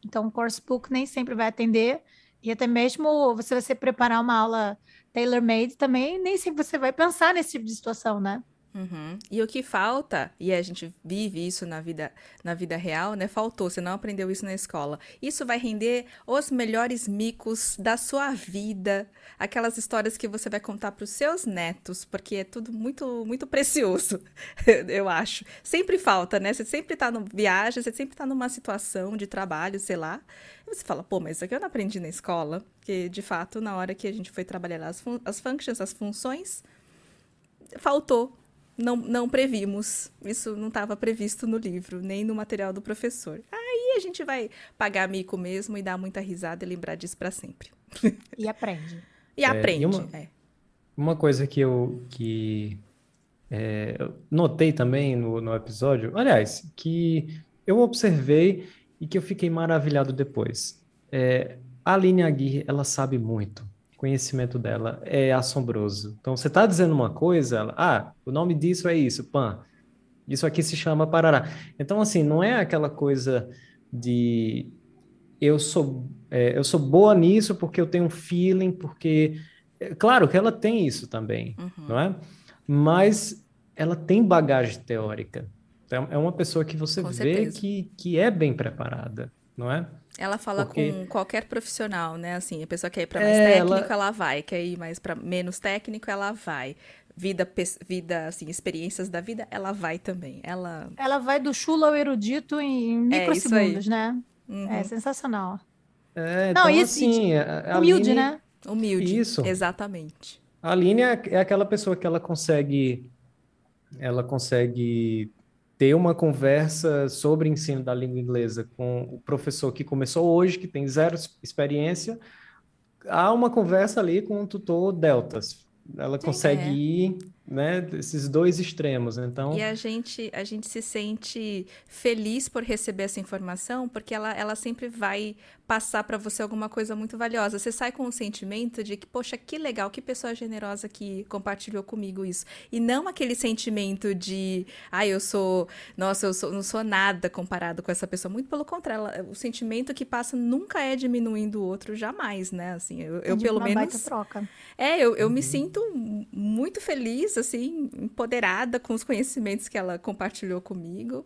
Então, o course book nem sempre vai atender, e até mesmo você vai se preparar uma aula tailor-made também, nem sempre você vai pensar nesse tipo de situação, né? Uhum. E o que falta, e a gente vive isso na vida, na vida real, né? Faltou, você não aprendeu isso na escola. Isso vai render os melhores micos da sua vida, aquelas histórias que você vai contar para os seus netos, porque é tudo muito, muito precioso, eu acho. Sempre falta, né? Você sempre está no viagem, você sempre está numa situação de trabalho, sei lá. E você fala, pô, mas isso aqui eu não aprendi na escola, porque de fato, na hora que a gente foi trabalhar as, fun as functions, as funções, faltou não, não previmos. Isso não estava previsto no livro, nem no material do professor. Aí a gente vai pagar mico mesmo e dar muita risada e lembrar disso para sempre. E aprende. e é, aprende. E uma, é. uma coisa que eu, que, é, eu notei também no, no episódio, aliás, que eu observei e que eu fiquei maravilhado depois. É, a Aline Aguirre, ela sabe muito conhecimento dela é assombroso. Então, você está dizendo uma coisa, ela, ah, o nome disso é isso, pan. Isso aqui se chama parará. Então, assim, não é aquela coisa de eu sou é, eu sou boa nisso porque eu tenho um feeling, porque é, claro que ela tem isso também, uhum. não é? Mas ela tem bagagem teórica. Então, é uma pessoa que você com vê que, que é bem preparada, não é? Ela fala Porque... com qualquer profissional, né? Assim, a pessoa quer ir para mais é, técnico, ela... ela... vai. Quer ir mais para menos técnico, ela vai. Vida, vida, assim, experiências da vida, ela vai também. Ela, ela vai do chulo ao erudito em é, microsegundos, é né? Uhum. É sensacional. É, Não, então, isso, assim, humilde, Aline... né? Humilde. Isso. Exatamente. A Aline é, é aquela pessoa que ela consegue ela consegue ter uma conversa sobre ensino da língua inglesa com o professor que começou hoje, que tem zero experiência, há uma conversa ali com o tutor Deltas. Ela Sim, consegue é. ir né, esses dois extremos. Então, e a gente a gente se sente feliz por receber essa informação, porque ela, ela sempre vai passar para você alguma coisa muito valiosa. Você sai com o sentimento de que, poxa, que legal, que pessoa generosa que compartilhou comigo isso. E não aquele sentimento de, ah, eu sou, nossa, eu sou, não sou nada comparado com essa pessoa. Muito pelo contrário, ela, o sentimento que passa nunca é diminuindo o outro, jamais, né? Assim, eu, eu É pelo uma menos. baita troca. É, eu, eu Uhum. me sinto muito feliz, assim, empoderada com os conhecimentos que ela compartilhou comigo.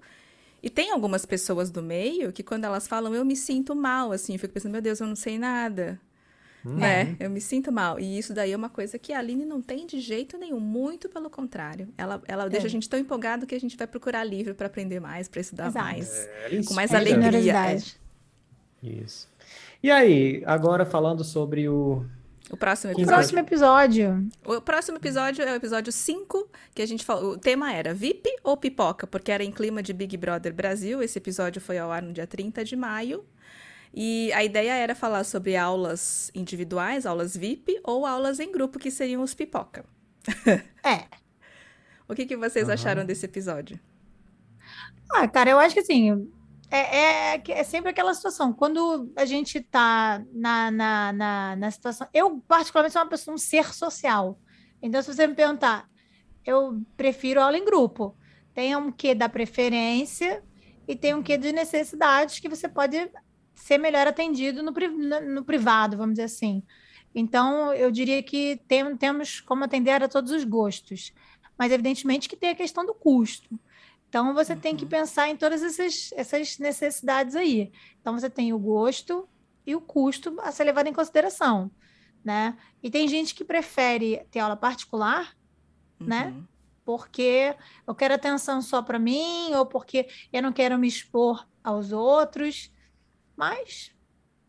E tem algumas pessoas do meio que quando elas falam, eu me sinto mal, assim, eu fico pensando, meu Deus, eu não sei nada. Uhum. Né? Eu me sinto mal. E isso daí é uma coisa que a Aline não tem de jeito nenhum, muito pelo contrário. Ela, ela deixa É. a gente tão empolgado que a gente vai procurar livro para aprender mais, para estudar Exato. mais. É, com mais alegria. Generosidade. Isso. E aí, agora falando sobre o. O próximo episódio. Próximo episódio. O próximo episódio é o episódio 5, que a gente falou. O tema era VIP ou pipoca, porque era em clima de Big Brother Brasil. Esse episódio foi ao ar no dia 30 de maio. E a ideia era falar sobre aulas individuais, aulas VIP, ou aulas em grupo, que seriam os pipoca. É. O que, que vocês Aham. acharam desse episódio? Ah, cara, eu acho que assim, é, é, que é sempre aquela situação. Quando a gente tá na, na, na, na situação. Eu, particularmente, sou uma pessoa, um ser social. Então, se você me perguntar, eu prefiro aula em grupo. Tem um quê da preferência e tem um quê de necessidades que você pode ser melhor atendido no, no privado, vamos dizer assim. Então, eu diria que tem, temos como atender a todos os gostos. Mas, evidentemente, que tem a questão do custo. Então, você tem que Uhum. pensar em todas essas, essas necessidades aí. Então, você tem o gosto e o custo a ser levado em consideração, né? E tem gente que prefere ter aula particular, Né? Uhum. porque eu quero atenção só para mim, ou porque eu não quero me expor aos outros. Mas,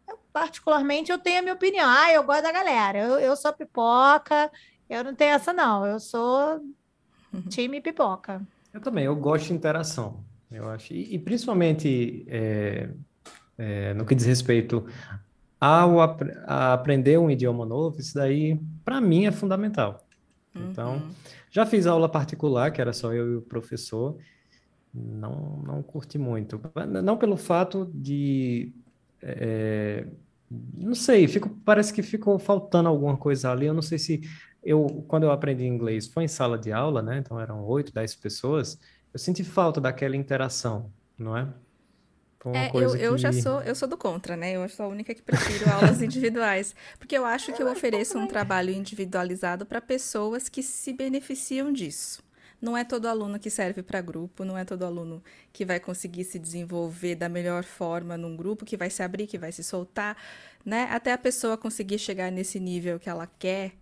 eu, particularmente, eu tenho a minha opinião. Ah, eu gosto da galera. Eu, eu sou pipoca. Eu não tenho essa, não. Eu sou time pipoca. Eu também, eu gosto de interação, eu acho. E, e principalmente é, é, no que diz respeito ao apre- a aprender um idioma novo, isso daí, para mim, é fundamental. Então, Uhum. já fiz aula particular, que era só eu e o professor, não, não curti muito. Não pelo fato de, é, não sei, fico, parece que ficou faltando alguma coisa ali. Eu não sei se eu, quando eu aprendi inglês, foi em sala de aula, né? Então eram oito, dez pessoas. Eu senti falta daquela interação, não é? É, eu, eu já que- sou, eu sou do contra, né? Eu sou a única que prefiro aulas individuais. Porque eu acho que eu ofereço um trabalho individualizado para pessoas que se beneficiam disso. Não é todo aluno que serve para grupo, não é todo aluno que vai conseguir se desenvolver da melhor forma num grupo, que vai se abrir, que vai se soltar, né? Até a pessoa conseguir chegar nesse nível que ela quer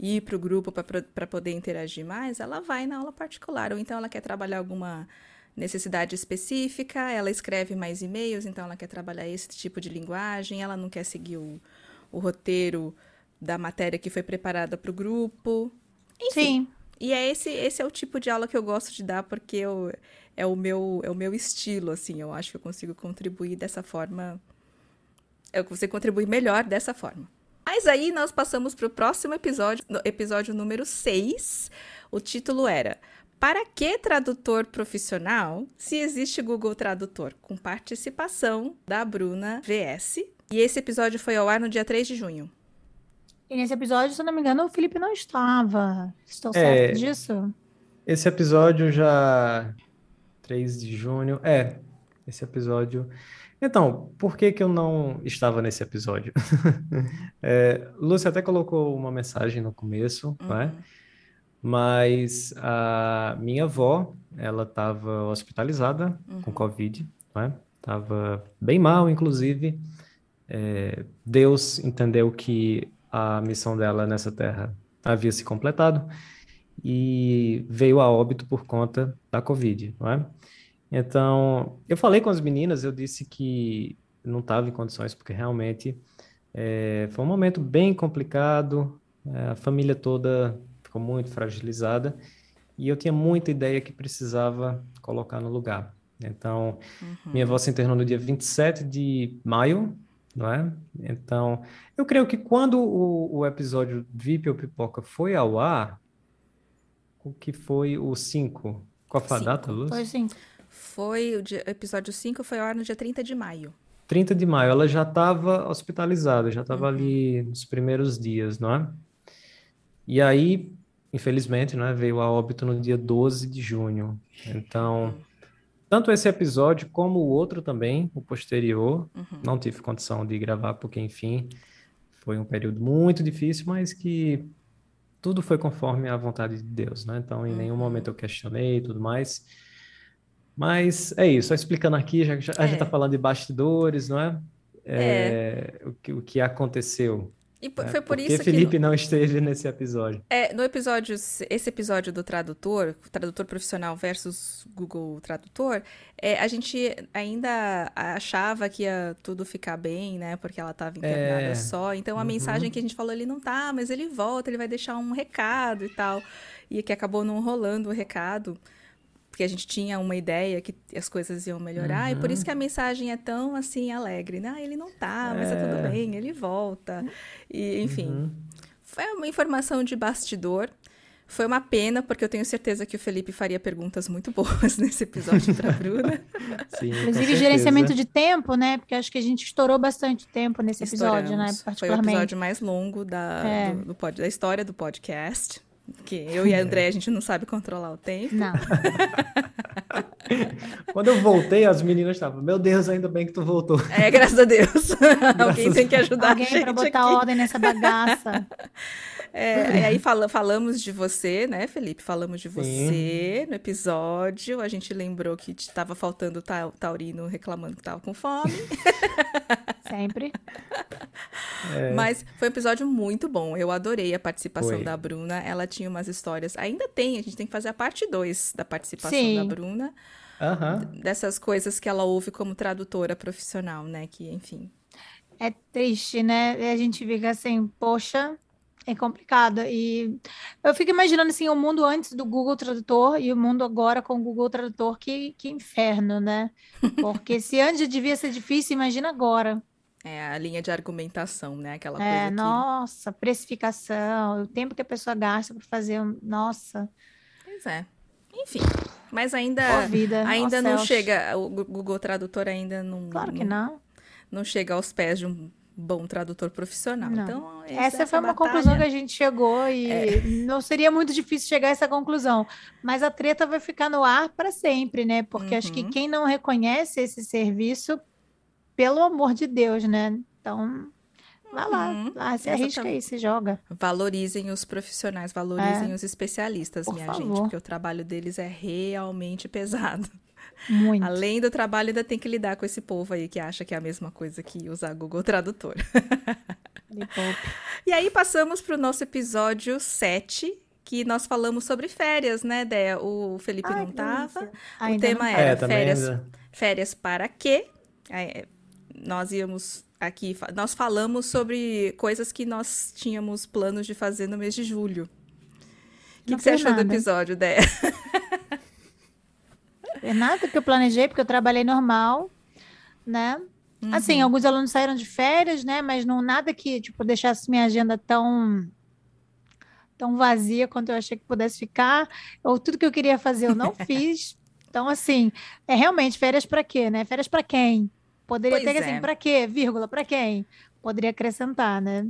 ir para o grupo para poder interagir mais, ela vai na aula particular. Ou então ela quer trabalhar alguma necessidade específica, ela escreve mais e-mails, então ela quer trabalhar esse tipo de linguagem, ela não quer seguir o, o roteiro da matéria que foi preparada para o grupo. Sim. E é esse, esse é o tipo de aula que eu gosto de dar, porque eu, é, o meu, é o meu estilo, assim. Eu acho que eu consigo contribuir dessa forma. Eu consigo contribuir melhor dessa forma. Mas aí nós passamos para o próximo episódio, no- episódio número 6. O título era Para que tradutor profissional se existe Google Tradutor? Com participação da Bruna VS. E esse episódio foi ao ar no dia 3 de junho. E nesse episódio, se eu não me engano, o Felipe não estava. Estou É. certo disso? Esse episódio já 3 de junho, é, esse episódio. Então, por que que eu não estava nesse episódio? É, Lúcia até colocou uma mensagem no começo, é? Uhum. Mas a minha avó, ela estava hospitalizada com Uhum. Covid, não é? Estava bem mal, inclusive. É, Deus entendeu que a missão dela nessa terra havia se completado e veio a óbito por conta da Covid, não é? Então, eu falei com as meninas, eu disse que não estava em condições, porque realmente é, foi um momento bem complicado, é, a família toda ficou muito fragilizada e eu tinha muita ideia que precisava colocar no lugar. Então, Uhum. minha avó se internou no dia 27 de maio, não é? Então, eu creio que quando o, o episódio VIP ou Pipoca foi ao ar, que foi o 5. Qual foi a Cinco. data, Luz? Foi assim. Foi o dia- episódio 5 foi ao ar no dia 30 de maio. 30 de maio. Ela já estava hospitalizada, já estava ali nos primeiros dias, não é? E aí, infelizmente, né, veio a óbito no dia 12 de junho. Então, tanto esse episódio como o outro também, o posterior, não tive condição de gravar, porque, enfim, foi um período muito difícil, mas que tudo foi conforme a vontade de Deus, né? Então, em nenhum momento eu questionei e tudo mais. Mas é isso, só explicando aqui, já que já- a gente É. está falando de bastidores, não é? É, o que, o que aconteceu. E né? foi por isso que Felipe não esteve nesse episódio? É, no episódio, esse episódio do tradutor, tradutor profissional versus Google Tradutor, é, a gente ainda achava que ia tudo ficar bem, né? Porque ela estava internada É. só. Então a Uhum. mensagem que a gente falou, ele não tá, mas ele volta, ele vai deixar um recado e tal. E que acabou não rolando o recado. Porque a gente tinha uma ideia que as coisas iam melhorar, e por isso que a mensagem é tão assim alegre, né? Ah, ele não tá, mas tá É. tudo bem, ele volta. E, enfim, Uhum. foi uma informação de bastidor. Foi uma pena, porque eu tenho certeza que o Felipe faria perguntas muito boas nesse episódio para Bruna. Sim, Inclusive, gerenciamento de tempo, né? Porque acho que a gente estourou bastante tempo nesse episódio, né? Estouramos. Foi o Particularmente. episódio mais longo da, É. do, do da história do podcast. Que eu e a André, a gente não sabe controlar o tempo. Não. Quando eu voltei, as meninas estavam, meu Deus, ainda bem que tu voltou. É, graças a Deus. Alguém tem que ajudar a Alguém gente para botar aqui. ordem nessa bagaça. É, e aí fala- falamos de você, né, Felipe? Falamos de você no episódio. A gente lembrou que estava faltando o tau- taurino reclamando que estava com fome. Sempre. É. Mas foi um episódio muito bom. Eu adorei a participação Foi. da Bruna. Ela tinha umas histórias. Ainda tem, a gente tem que fazer a parte 2 da participação Sim. da Bruna. Aham. Dessas coisas que ela ouve como tradutora profissional, né? Que, enfim. É triste, né? E a gente fica assim, poxa, é complicado. E eu fico imaginando assim, o mundo antes do Google Tradutor e o mundo agora com o Google Tradutor, que, que inferno, né? Porque se antes devia ser difícil, imagina agora. É a linha de argumentação, né? Aquela É, coisa que. nossa, precificação, o tempo que a pessoa gasta para fazer, nossa, Pois é. Enfim. Mas ainda. vida, Ainda não céus. chega. O Google Tradutor ainda não. Claro que não. não chega aos pés de um bom tradutor profissional. Não. Então, esse- Essa foi uma batalha- conclusão que a gente chegou e É. não seria muito difícil chegar a essa conclusão. Mas a treta vai ficar no ar para sempre, né? Porque acho que Uhum. quem não reconhece esse serviço, pelo amor de Deus, né? Então, vai lá, Uhum. lá se arrisca aí, se joga. Valorizem os profissionais, valorizem os especialistas, É. Por minha gente, favor. porque o trabalho deles é realmente pesado. Muito. Além do trabalho, ainda tem que lidar com esse povo aí que acha que é a mesma coisa que usar Google Tradutor. E aí passamos para o nosso episódio 7, que nós falamos sobre férias, né, Déia? O Felipe Ai, não que tava. delícia. O Ainda tema não- era É, férias, ainda- férias para quê? É, nós íamos aqui, nós falamos sobre coisas que nós tínhamos planos de fazer no mês de julho. O que, que você achou do nada. episódio, Déia? É nada que eu planejei, porque eu trabalhei normal, né? Assim, Uhum. alguns alunos saíram de férias, né? Mas não nada que, tipo, deixasse minha agenda tão tão vazia quanto eu achei que pudesse ficar, ou tudo que eu queria fazer eu não fiz. Então, assim, é realmente férias para quê, né? Férias para quem? Poderia Pois ter assim, é. para quê? Vírgula, para quem? Poderia acrescentar, né?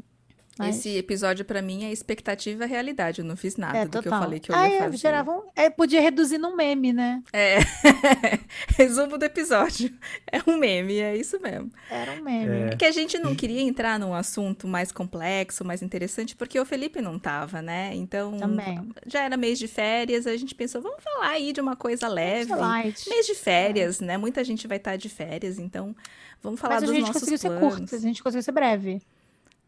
Mas- Esse episódio, pra mim, é expectativa e realidade. Eu não fiz nada é, do que eu falei que eu Ah, ia é, fazer. gerava um- é, podia reduzir num meme, né? É. Resumo do episódio. É um meme, é isso mesmo. Era um meme. É. É que a gente não queria entrar num assunto mais complexo, mais interessante, porque o Felipe não tava, né? Então, Também. já era mês de férias, a gente pensou, vamos falar aí de uma coisa leve. Light. Mês de férias, né? Muita gente vai estar de férias, então vamos falar Mas a dos gente nossos conseguiu ser planos. curto, a gente conseguiu ser breve.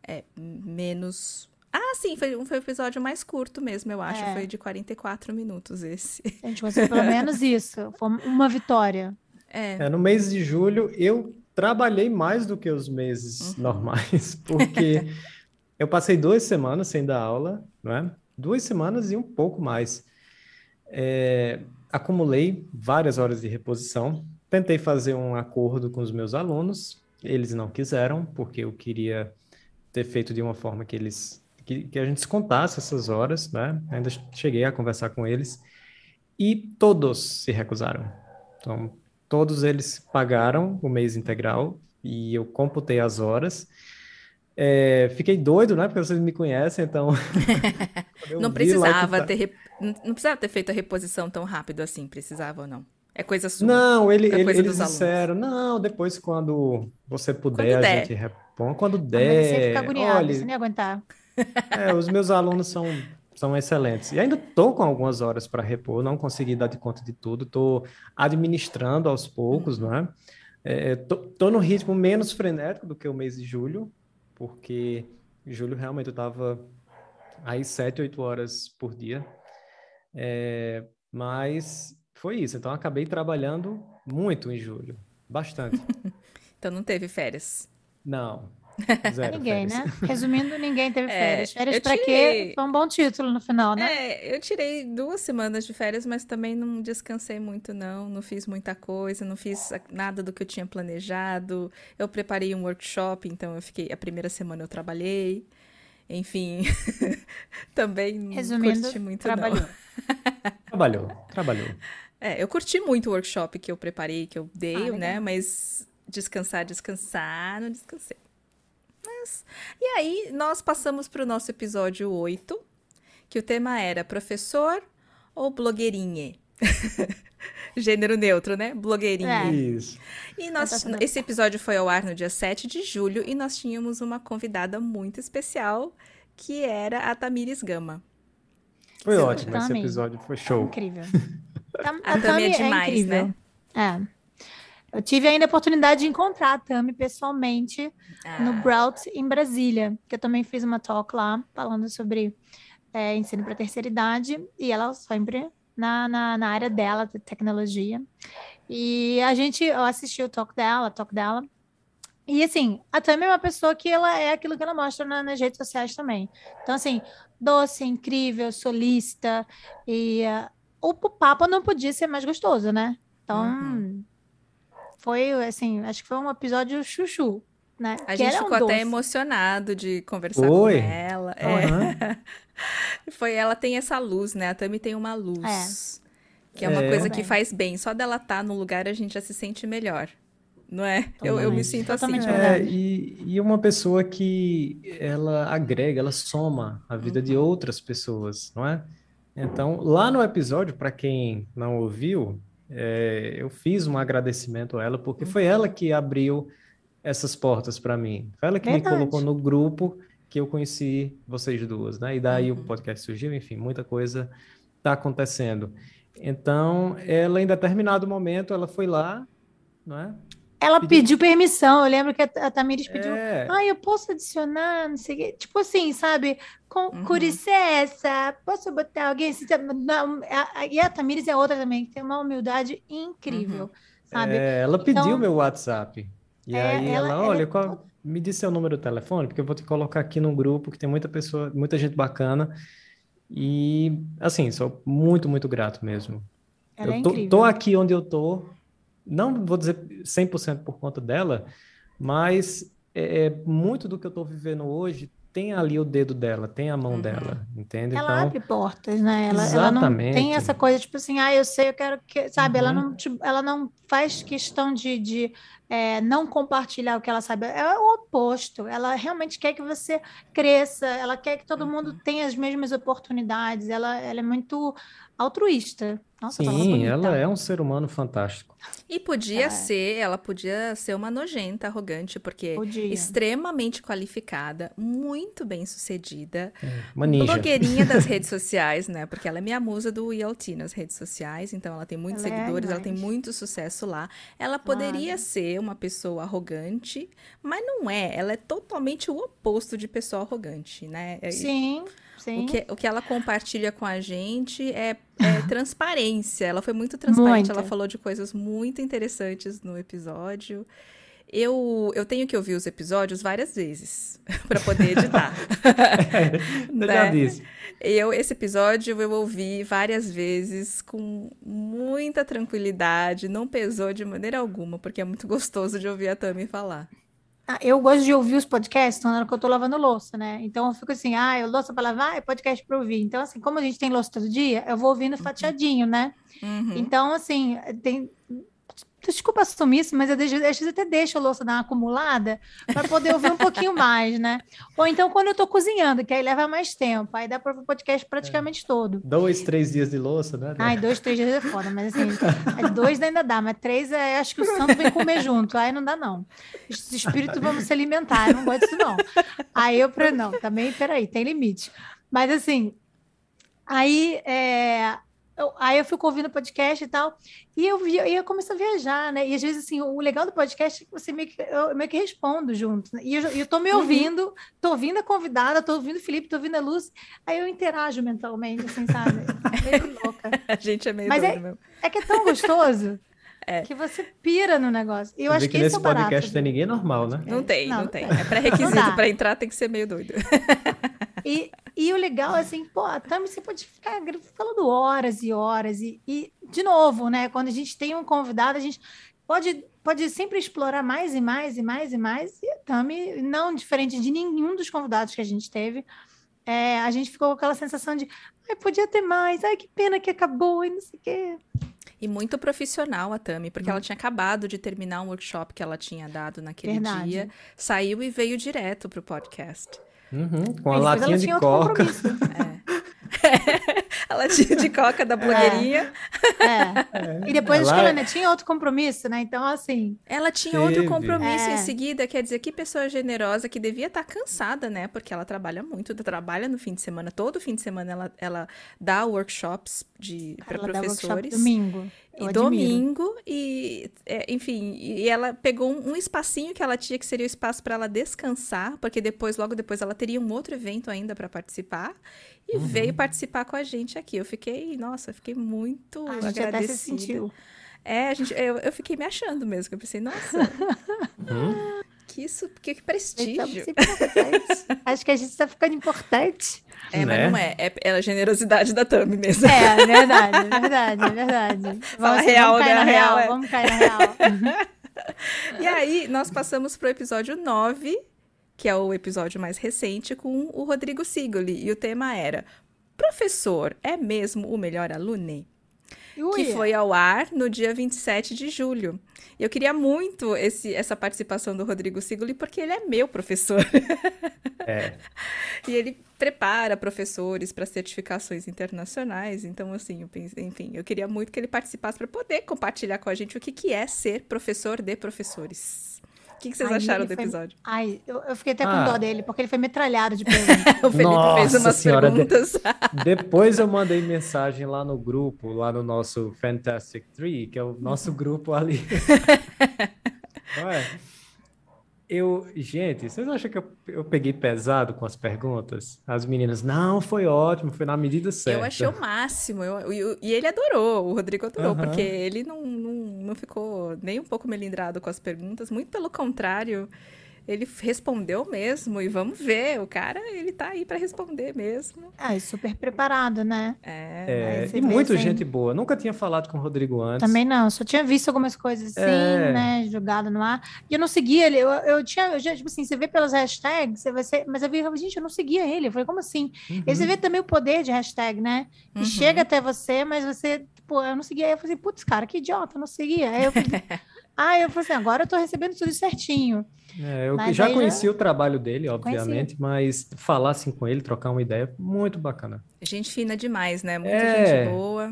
É, menos... Ah, sim, foi, foi o episódio mais curto mesmo, eu acho. É. Foi de 44 minutos esse. A gente conseguiu pelo menos isso. Foi uma vitória. É, É, no mês de julho eu trabalhei mais do que os meses Uhum. normais, porque eu passei duas semanas sem dar aula, não é? Duas semanas e um pouco mais. É, acumulei várias horas de reposição, tentei fazer um acordo com os meus alunos, eles não quiseram, porque eu queria ter feito de uma forma que eles que, que a gente descontasse essas horas, né? Ainda cheguei a conversar com eles e todos se recusaram. Então, todos eles pagaram o mês integral e eu computei as horas. É, fiquei doido, né? Porque vocês me conhecem, então. não precisava tá... ter não precisava ter feito a reposição tão rápido assim, precisava ou não? É coisa sua. Não, ele, é ele, eles disseram, não, depois quando você puder, quando a gente repõe. Quando der. Você fica agoniado, olha, você nem aguentar. É, os meus alunos são, são excelentes. E ainda estou com algumas horas para repor, não consegui dar de conta de tudo, estou administrando aos poucos, não é? Estou é, no ritmo menos frenético do que o mês de julho, porque em julho realmente eu estava aí sete, oito horas por dia. É, mas foi isso. Então, acabei trabalhando muito em julho. Bastante. então, não teve férias? Não. Zero ninguém, férias. né? Resumindo, ninguém teve é, férias. Férias para quê? Foi um bom título no final, né? É, eu tirei duas semanas de férias, mas também não descansei muito, não. Não fiz muita coisa, não fiz nada do que eu tinha planejado. Eu preparei um workshop, então eu fiquei. A primeira semana eu trabalhei. Enfim, também Resumindo, não curti muito, trabalhou. não. trabalhou, trabalhou. É, eu curti muito o workshop que eu preparei, que eu dei, ah, né? Mas descansar, descansar, não descansei. Mas... E aí, nós passamos para o nosso episódio 8, que o tema era professor ou blogueirinha? Gênero neutro, né? Blogueirinha. É. Isso. E nós, esse episódio foi ao ar no dia 7 de julho e nós tínhamos uma convidada muito especial, que era a Tamires Gama. Foi Sim, ótimo, esse episódio foi show. Incrível. a, a Tami é, é demais, é né? É. Eu tive ainda a oportunidade de encontrar a Tami pessoalmente ah. no Brout em Brasília, que eu também fiz uma talk lá falando sobre é, ensino para terceira idade e ela sempre na, na, na, área dela de tecnologia. E a gente, eu assisti o talk dela, talk dela. E assim, a Tami é uma pessoa que ela é aquilo que ela mostra na, nas redes sociais também. Então, assim, doce, incrível, solista. E uh, o papo não podia ser mais gostoso, né? Então, uhum foi, assim, acho que foi um episódio chuchu, né? A que gente ficou um até emocionado de conversar foi. com ela. É. foi, ela tem essa luz, né? A Tami tem uma luz. É. Que é uma é. coisa que faz bem. Só dela estar tá no lugar a gente já se sente melhor. Não é? Eu, eu me sinto assim. É, e, e uma pessoa que ela agrega, ela soma a vida uhum. de outras pessoas, não é? Então, lá no episódio, para quem não ouviu, é, eu fiz um agradecimento a ela, porque foi ela que abriu essas portas para mim. Foi ela que Verdade. me colocou no grupo que eu conheci vocês duas, né? E daí uhum. o podcast surgiu, enfim, muita coisa está acontecendo. Então, ela em determinado momento, ela foi lá, não é? Ela pediu, pediu permissão. Eu lembro que a Tamires pediu. É... Ah, eu posso adicionar, não sei o quê. Tipo assim, sabe? Com, uhum. com licença, posso botar alguém assim? Não, a, e a Tamires é outra também, que tem uma humildade incrível, uhum. sabe? É, ela pediu então, meu WhatsApp. E é, aí ela, ela olha, é qual, me disse seu número de telefone, porque eu vou te colocar aqui num grupo que tem muita pessoa, muita gente bacana. E, assim, sou muito, muito grato mesmo. Ela eu é tô, tô aqui onde eu tô não vou dizer 100% por conta dela, mas é, é, muito do que eu estou vivendo hoje tem ali o dedo dela, tem a mão uhum. dela, entende? Ela então, abre portas, né? Ela, exatamente. ela não tem essa coisa, tipo assim, ah, eu sei, eu quero que, sabe? Uhum. Ela, não, tipo, ela não faz questão de, de é, não compartilhar o que ela sabe. É o oposto. Ela realmente quer que você cresça, ela quer que todo mundo uhum. tenha as mesmas oportunidades. Ela, ela é muito altruísta. Nossa, Sim, ela é um ser humano fantástico. E podia é. ser, ela podia ser uma nojenta, arrogante, porque podia. extremamente qualificada, muito bem sucedida, é, uma ninja. blogueirinha das redes sociais, né? Porque ela é minha musa do ELT nas redes sociais, então ela tem muitos ela é seguidores, é ela tem muito sucesso lá. Ela poderia ser uma pessoa arrogante, mas não é. Ela é totalmente o oposto de pessoa arrogante, né? É Sim. Sim. O que, o que ela compartilha com a gente é, é transparência. Ela foi muito transparente, muito. ela falou de coisas muito interessantes no episódio. Eu, eu tenho que ouvir os episódios várias vezes para poder editar. é, né? já disse. Eu, esse episódio eu ouvi várias vezes com muita tranquilidade, não pesou de maneira alguma, porque é muito gostoso de ouvir a Tami falar. Ah, Eu gosto de ouvir os podcasts na hora que eu tô lavando louça, né? Então eu fico assim, ah, eu louça para lavar, é podcast para ouvir. Então, assim, como a gente tem louça todo dia, eu vou ouvindo fatiadinho, né? Uhum. Então, assim, tem. Desculpa assumir isso, mas eu deixo, às vezes até deixo a louça dar uma acumulada para poder ouvir um pouquinho mais, né? Ou então quando eu tô cozinhando, que aí leva mais tempo, aí dá para o podcast praticamente todo. Dois, três dias de louça, né? Ai, dois, três dias é foda, mas assim, é dois ainda dá, mas três é, acho que o santo vem comer junto, aí não dá não. Os espíritos vão se alimentar, eu não gosto disso não. Aí eu, não, também, peraí, tem limite. Mas assim, aí, é, eu, aí eu fico ouvindo podcast e tal, e eu, vi, e eu começo a viajar, né? E às vezes, assim, o legal do podcast é que você meio que, eu meio que respondo junto, né? E eu, eu tô me ouvindo, tô ouvindo a convidada, tô ouvindo o Felipe, tô ouvindo a Luz, aí eu interajo mentalmente, assim, sabe? Meio que louca. A gente é meio Mas é- mesmo. É que é tão gostoso É. que você pira no negócio. E eu Você acho vê que que esse nesse é barato. podcast tem ninguém normal, né? Não tem, Não, não, não tem. tem. É pré-requisito Não para entrar, tem que ser meio doido. E, e o legal, assim, pô, a Tami, você pode ficar falando horas e horas. E, e, de novo, né? Quando a gente tem um convidado, a gente pode, pode sempre explorar mais e mais e mais e mais. E a Tami, não diferente de nenhum dos convidados que a gente teve, é, a gente ficou com aquela sensação de, ai, podia ter mais, ai, que pena que acabou, e não sei o quê. E muito profissional a Tami, porque ela tinha acabado de terminar um workshop que ela tinha dado naquele Verdade. dia, saiu e veio direto pro podcast. Uhum, com a latinha de coca. compromisso. A latinha de coca da blogueirinha. É. E depois acho que Ela- ela ainda tinha outro compromisso, né? Então, assim, Ela tinha outro Teve. compromisso É. em seguida, quer dizer, que pessoa generosa que devia estar cansada, né? Porque ela trabalha muito, trabalha no fim de semana, todo fim de semana ela, ela dá workshops de para ela dá workshop professores. domingo. Eu E admiro. domingo, e é, enfim, e ela pegou um, um espacinho que ela tinha, que seria o espaço para ela descansar, porque depois, logo depois, ela teria um outro evento ainda para participar, e Uhum. veio participar com a gente aqui. Eu fiquei, nossa, fiquei muito A gente até se agradecida. sentiu. É, a gente, eu, eu fiquei me achando mesmo, que eu pensei, nossa, Uhum. que isso, que, que Então, prestígio. Acho que a gente está ficando importante. É, mas Né? não é, é, é a generosidade da Tami mesmo. É, é verdade, é verdade, é verdade. Fala Vamos, real, vamos cair né? na real, real, é. vamos cair na real. E aí, nós passamos pro episódio 9, que é o episódio mais recente, com o Rodrigo Sigoli. E o tema era: Professor é mesmo o melhor aluno? Ui, Que foi ao ar no dia 27 de julho. Eu queria muito esse, essa participação do Rodrigo Sigoli, porque ele é meu professor. É. E ele prepara professores para certificações internacionais. Então, assim, eu pensei, enfim, eu queria muito que ele participasse para poder compartilhar com a gente o que, que é ser professor de professores. O que, que vocês Ai, acharam do foi- episódio? Ai, eu, eu fiquei até com Ah. dó dele, porque ele foi metralhado de perguntas. O Felipe fez Nossa umas senhora, de- perguntas. Depois eu mandei mensagem lá no grupo, lá no nosso Fantastic Tree, que é o nosso grupo ali. Não é? Eu, gente, vocês acham que eu, eu peguei pesado com as perguntas? As meninas, não, foi ótimo, foi na medida certa. Eu achei o máximo. eu- e- e ele adorou, o Rodrigo adorou, Aham. porque ele não, não, não ficou nem um pouco melindrado com as perguntas, muito pelo contrário. Ele respondeu mesmo, e vamos ver, o cara, ele tá aí para responder mesmo. Ah, e super preparado, né? É, É, e muito assim- gente boa. Nunca tinha falado com o Rodrigo antes. Também não, só tinha visto algumas coisas assim, É. né, jogado no ar. E eu não seguia ele, eu, eu tinha, eu já, tipo assim, você vê pelas hashtags, você vai ser, mas eu vi, gente, eu não seguia ele. Eu falei, como assim? Uhum. E você vê também o poder de hashtag, né? Que Uhum. chega até você, mas você, tipo, eu não seguia. Aí eu falei, putz, cara, que idiota, eu não seguia. Aí eu falei, ah, eu falei assim, agora eu tô recebendo tudo certinho. É, eu Mas já aí já- conheci o trabalho dele, obviamente, mas falar assim com ele, trocar uma ideia, muito bacana. Gente fina demais, né? Muita É, gente boa,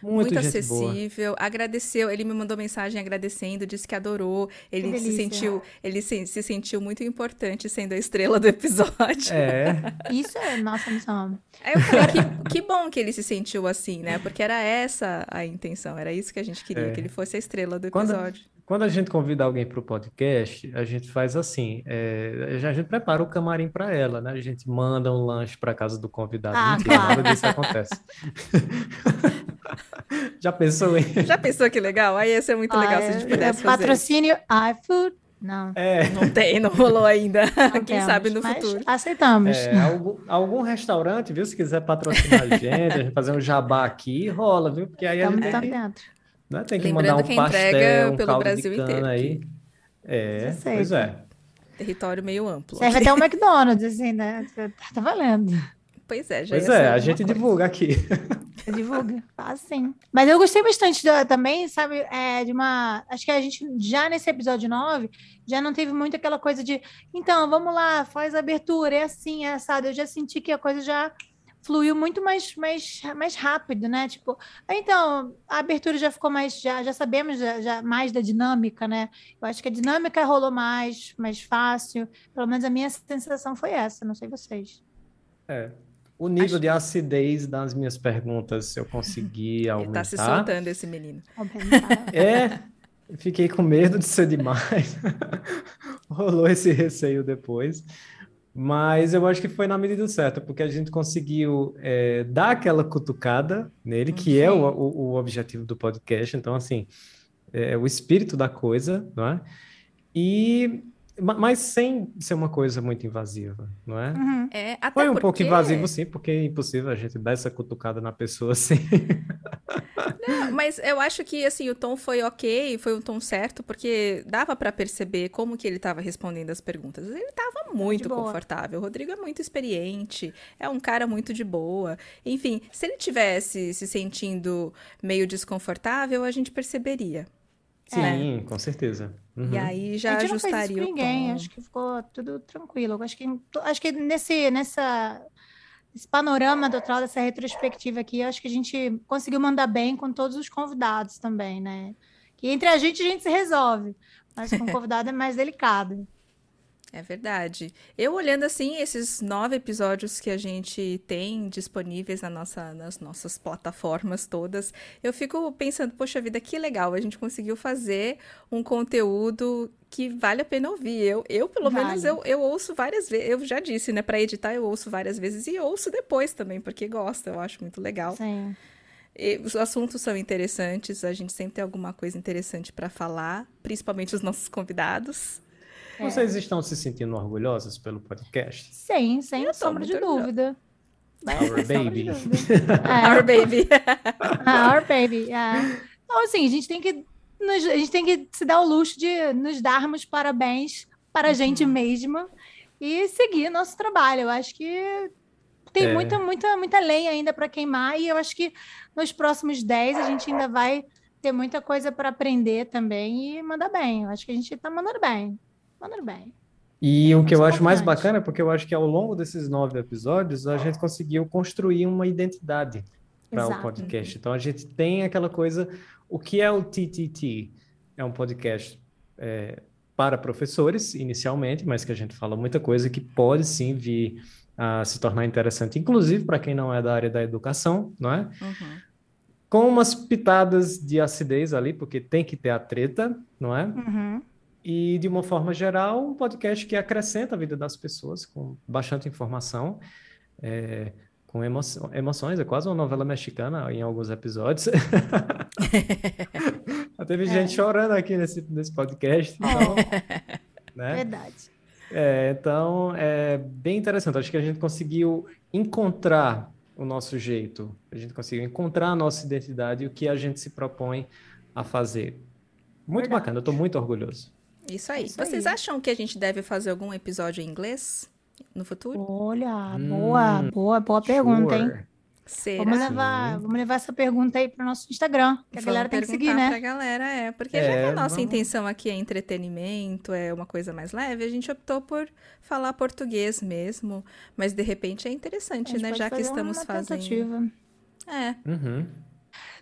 Muito, muito gente boa. acessível. Agradeceu, ele me mandou mensagem agradecendo, disse que adorou. Ele se delícia. sentiu, ele se, se sentiu muito importante sendo a estrela do episódio. É, Isso é nossa missão. Aí eu falei, que, que bom que ele se sentiu assim, né? Porque era essa a intenção, era isso que a gente queria, É. que ele fosse a estrela do episódio. Quando a gente convida alguém para o podcast, a gente faz assim, é, a gente prepara o camarim para ela, né? A gente manda um lanche para casa do convidado. Ah, Mentira, claro. nada disso acontece. Já pensou em... Já pensou que legal? Aí ia ser muito legal se a gente Ah, é, pudesse fazer. Patrocínio iFood? Não. É, Não tem, não rolou ainda. não Quem temos, sabe no mas futuro. Aceitamos. é, algum, algum restaurante, viu? Se quiser patrocinar a gente, a gente fazer um jabá aqui, rola, viu? Porque aí a gente Estamos tem dentro. Né, tem que Lembrando mandar um que pastel, entrega um pelo caldo de Brasil cana inteiro aí. É, Isso pois é. Território meio amplo. Serve até um McDonald's, assim, né? Tá, tá valendo. Pois é, já Pois é, a gente coisa. divulga aqui. Divulga, faz sim. Mas eu gostei bastante da- também, sabe, é, de uma. Acho que a gente já nesse episódio 9 já não teve muito aquela coisa de então, vamos lá, faz a abertura, é assim, é assado. Eu já senti que a coisa já fluiu muito mais, mais, mais rápido, né? Tipo, então, a abertura já ficou mais, já, já sabemos já, já mais da dinâmica, né? Eu acho que a dinâmica rolou mais, mais fácil. Pelo menos a minha sensação foi essa, não sei vocês. É. O nível de acidez das minhas perguntas eu consegui Ele aumentar. tá se soltando, esse menino. É, fiquei com medo de ser demais. Rolou esse receio depois. Mas eu acho que foi na medida certa, porque a gente conseguiu é, dar aquela cutucada nele, que é o, Sim. o, o objetivo do podcast. Então, assim, é o espírito da coisa, não é? E, mas sem ser uma coisa muito invasiva, não é? Uhum. É, até Foi um porque... pouco invasivo, sim, porque é impossível a gente dar essa cutucada na pessoa assim. Não, mas eu acho que assim o tom foi ok, foi um tom certo, porque dava pra perceber como que ele tava respondendo as perguntas. Ele tava muito confortável. O Rodrigo é muito experiente, é um cara muito de boa. Enfim, se ele tivesse se sentindo meio desconfortável, a gente perceberia. Sim, com certeza. Uhum. E aí já a gente não fez isso ajustaria com o ninguém, tom. acho que ficou tudo tranquilo. Acho que, acho que nesse, nessa, esse panorama total dessa retrospectiva aqui, acho que a gente conseguiu mandar bem com todos os convidados também, né? Que entre a gente a gente se resolve, mas com o convidado é mais delicado. É verdade. Eu olhando assim esses nove episódios que a gente tem disponíveis na nossa, nas nossas plataformas todas, eu fico pensando, poxa vida, que legal, a gente conseguiu fazer um conteúdo que vale a pena ouvir. Eu, eu pelo Vale. menos, eu, eu ouço várias vezes. Eu já disse, né, para editar eu ouço várias vezes e ouço depois também, porque gosto, eu acho muito legal. Sim. E os assuntos são interessantes, a gente sempre tem alguma coisa interessante para falar, principalmente os nossos convidados. É. Vocês estão se sentindo orgulhosos pelo podcast? Sim, sem Eu tô sombra de dúvida. Our baby. É. Our baby. Ah, Our baby. é. Então, assim, a gente tem que nos- a gente tem que se dar o luxo de nos darmos parabéns para a gente mesma e seguir nosso trabalho. Eu acho que tem É. muita, muita, muita lenha ainda para queimar e eu acho que nos próximos 10 a gente ainda vai ter muita coisa para aprender também e mandar bem. Eu acho que a gente está mandando bem. Mandando bem. E o que eu acho mais bacana é porque eu acho que ao longo desses nove episódios a gente conseguiu construir uma identidade para o podcast. Então a gente tem aquela coisa, o que é o TTT? É um podcast é, para professores inicialmente, mas que a gente fala muita coisa que pode sim vir a se tornar interessante, inclusive para quem não é da área da educação, não é? Uhum. Com umas pitadas de acidez ali, porque tem que ter a treta, não é? Uhum. E, de uma forma geral, um podcast que acrescenta a vida das pessoas com bastante informação, é, com emo emoções. É quase uma novela mexicana em alguns episódios. Teve gente chorando aqui nesse, nesse podcast. Então, né? Verdade. É, então, é bem interessante. Acho que a gente conseguiu encontrar o nosso jeito, a gente conseguiu encontrar a nossa identidade e o que a gente se propõe a fazer. Muito Verdade. bacana, eu estou muito orgulhoso. Isso aí. Isso Vocês aí. acham que a gente deve fazer algum episódio em inglês no futuro? Olha, Hum, boa, boa, boa pergunta, hein? Sure. Será? Vamos levar, vamos levar essa pergunta aí para o nosso Instagram, que a Vamos galera tem que seguir, né? pra galera, é. Porque já que É, a nossa vamos. intenção aqui é entretenimento, é uma coisa mais leve, a gente optou por falar português mesmo. Mas de repente é interessante, né? Já que estamos uma fazendo. tentativa. É. Uhum.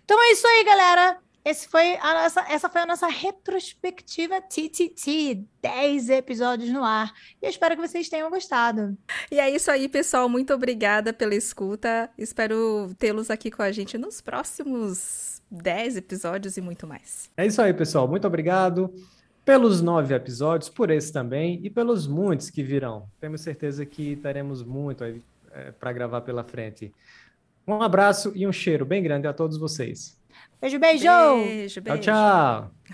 Então é isso aí, galera. Esse foi a nossa, essa foi a nossa retrospectiva TTT, 10 episódios no ar. E eu espero que vocês tenham gostado. E é isso aí, pessoal. Muito obrigada pela escuta. Espero tê-los aqui com a gente nos próximos 10 episódios e muito mais. É isso aí, pessoal. Muito obrigado pelos nove episódios, por esse também e pelos muitos que virão. Temos certeza que teremos muito aí para gravar pela frente. Um abraço e um cheiro bem grande a todos vocês. Beijo, beijo! Beijo, Tchau, beijo. tchau.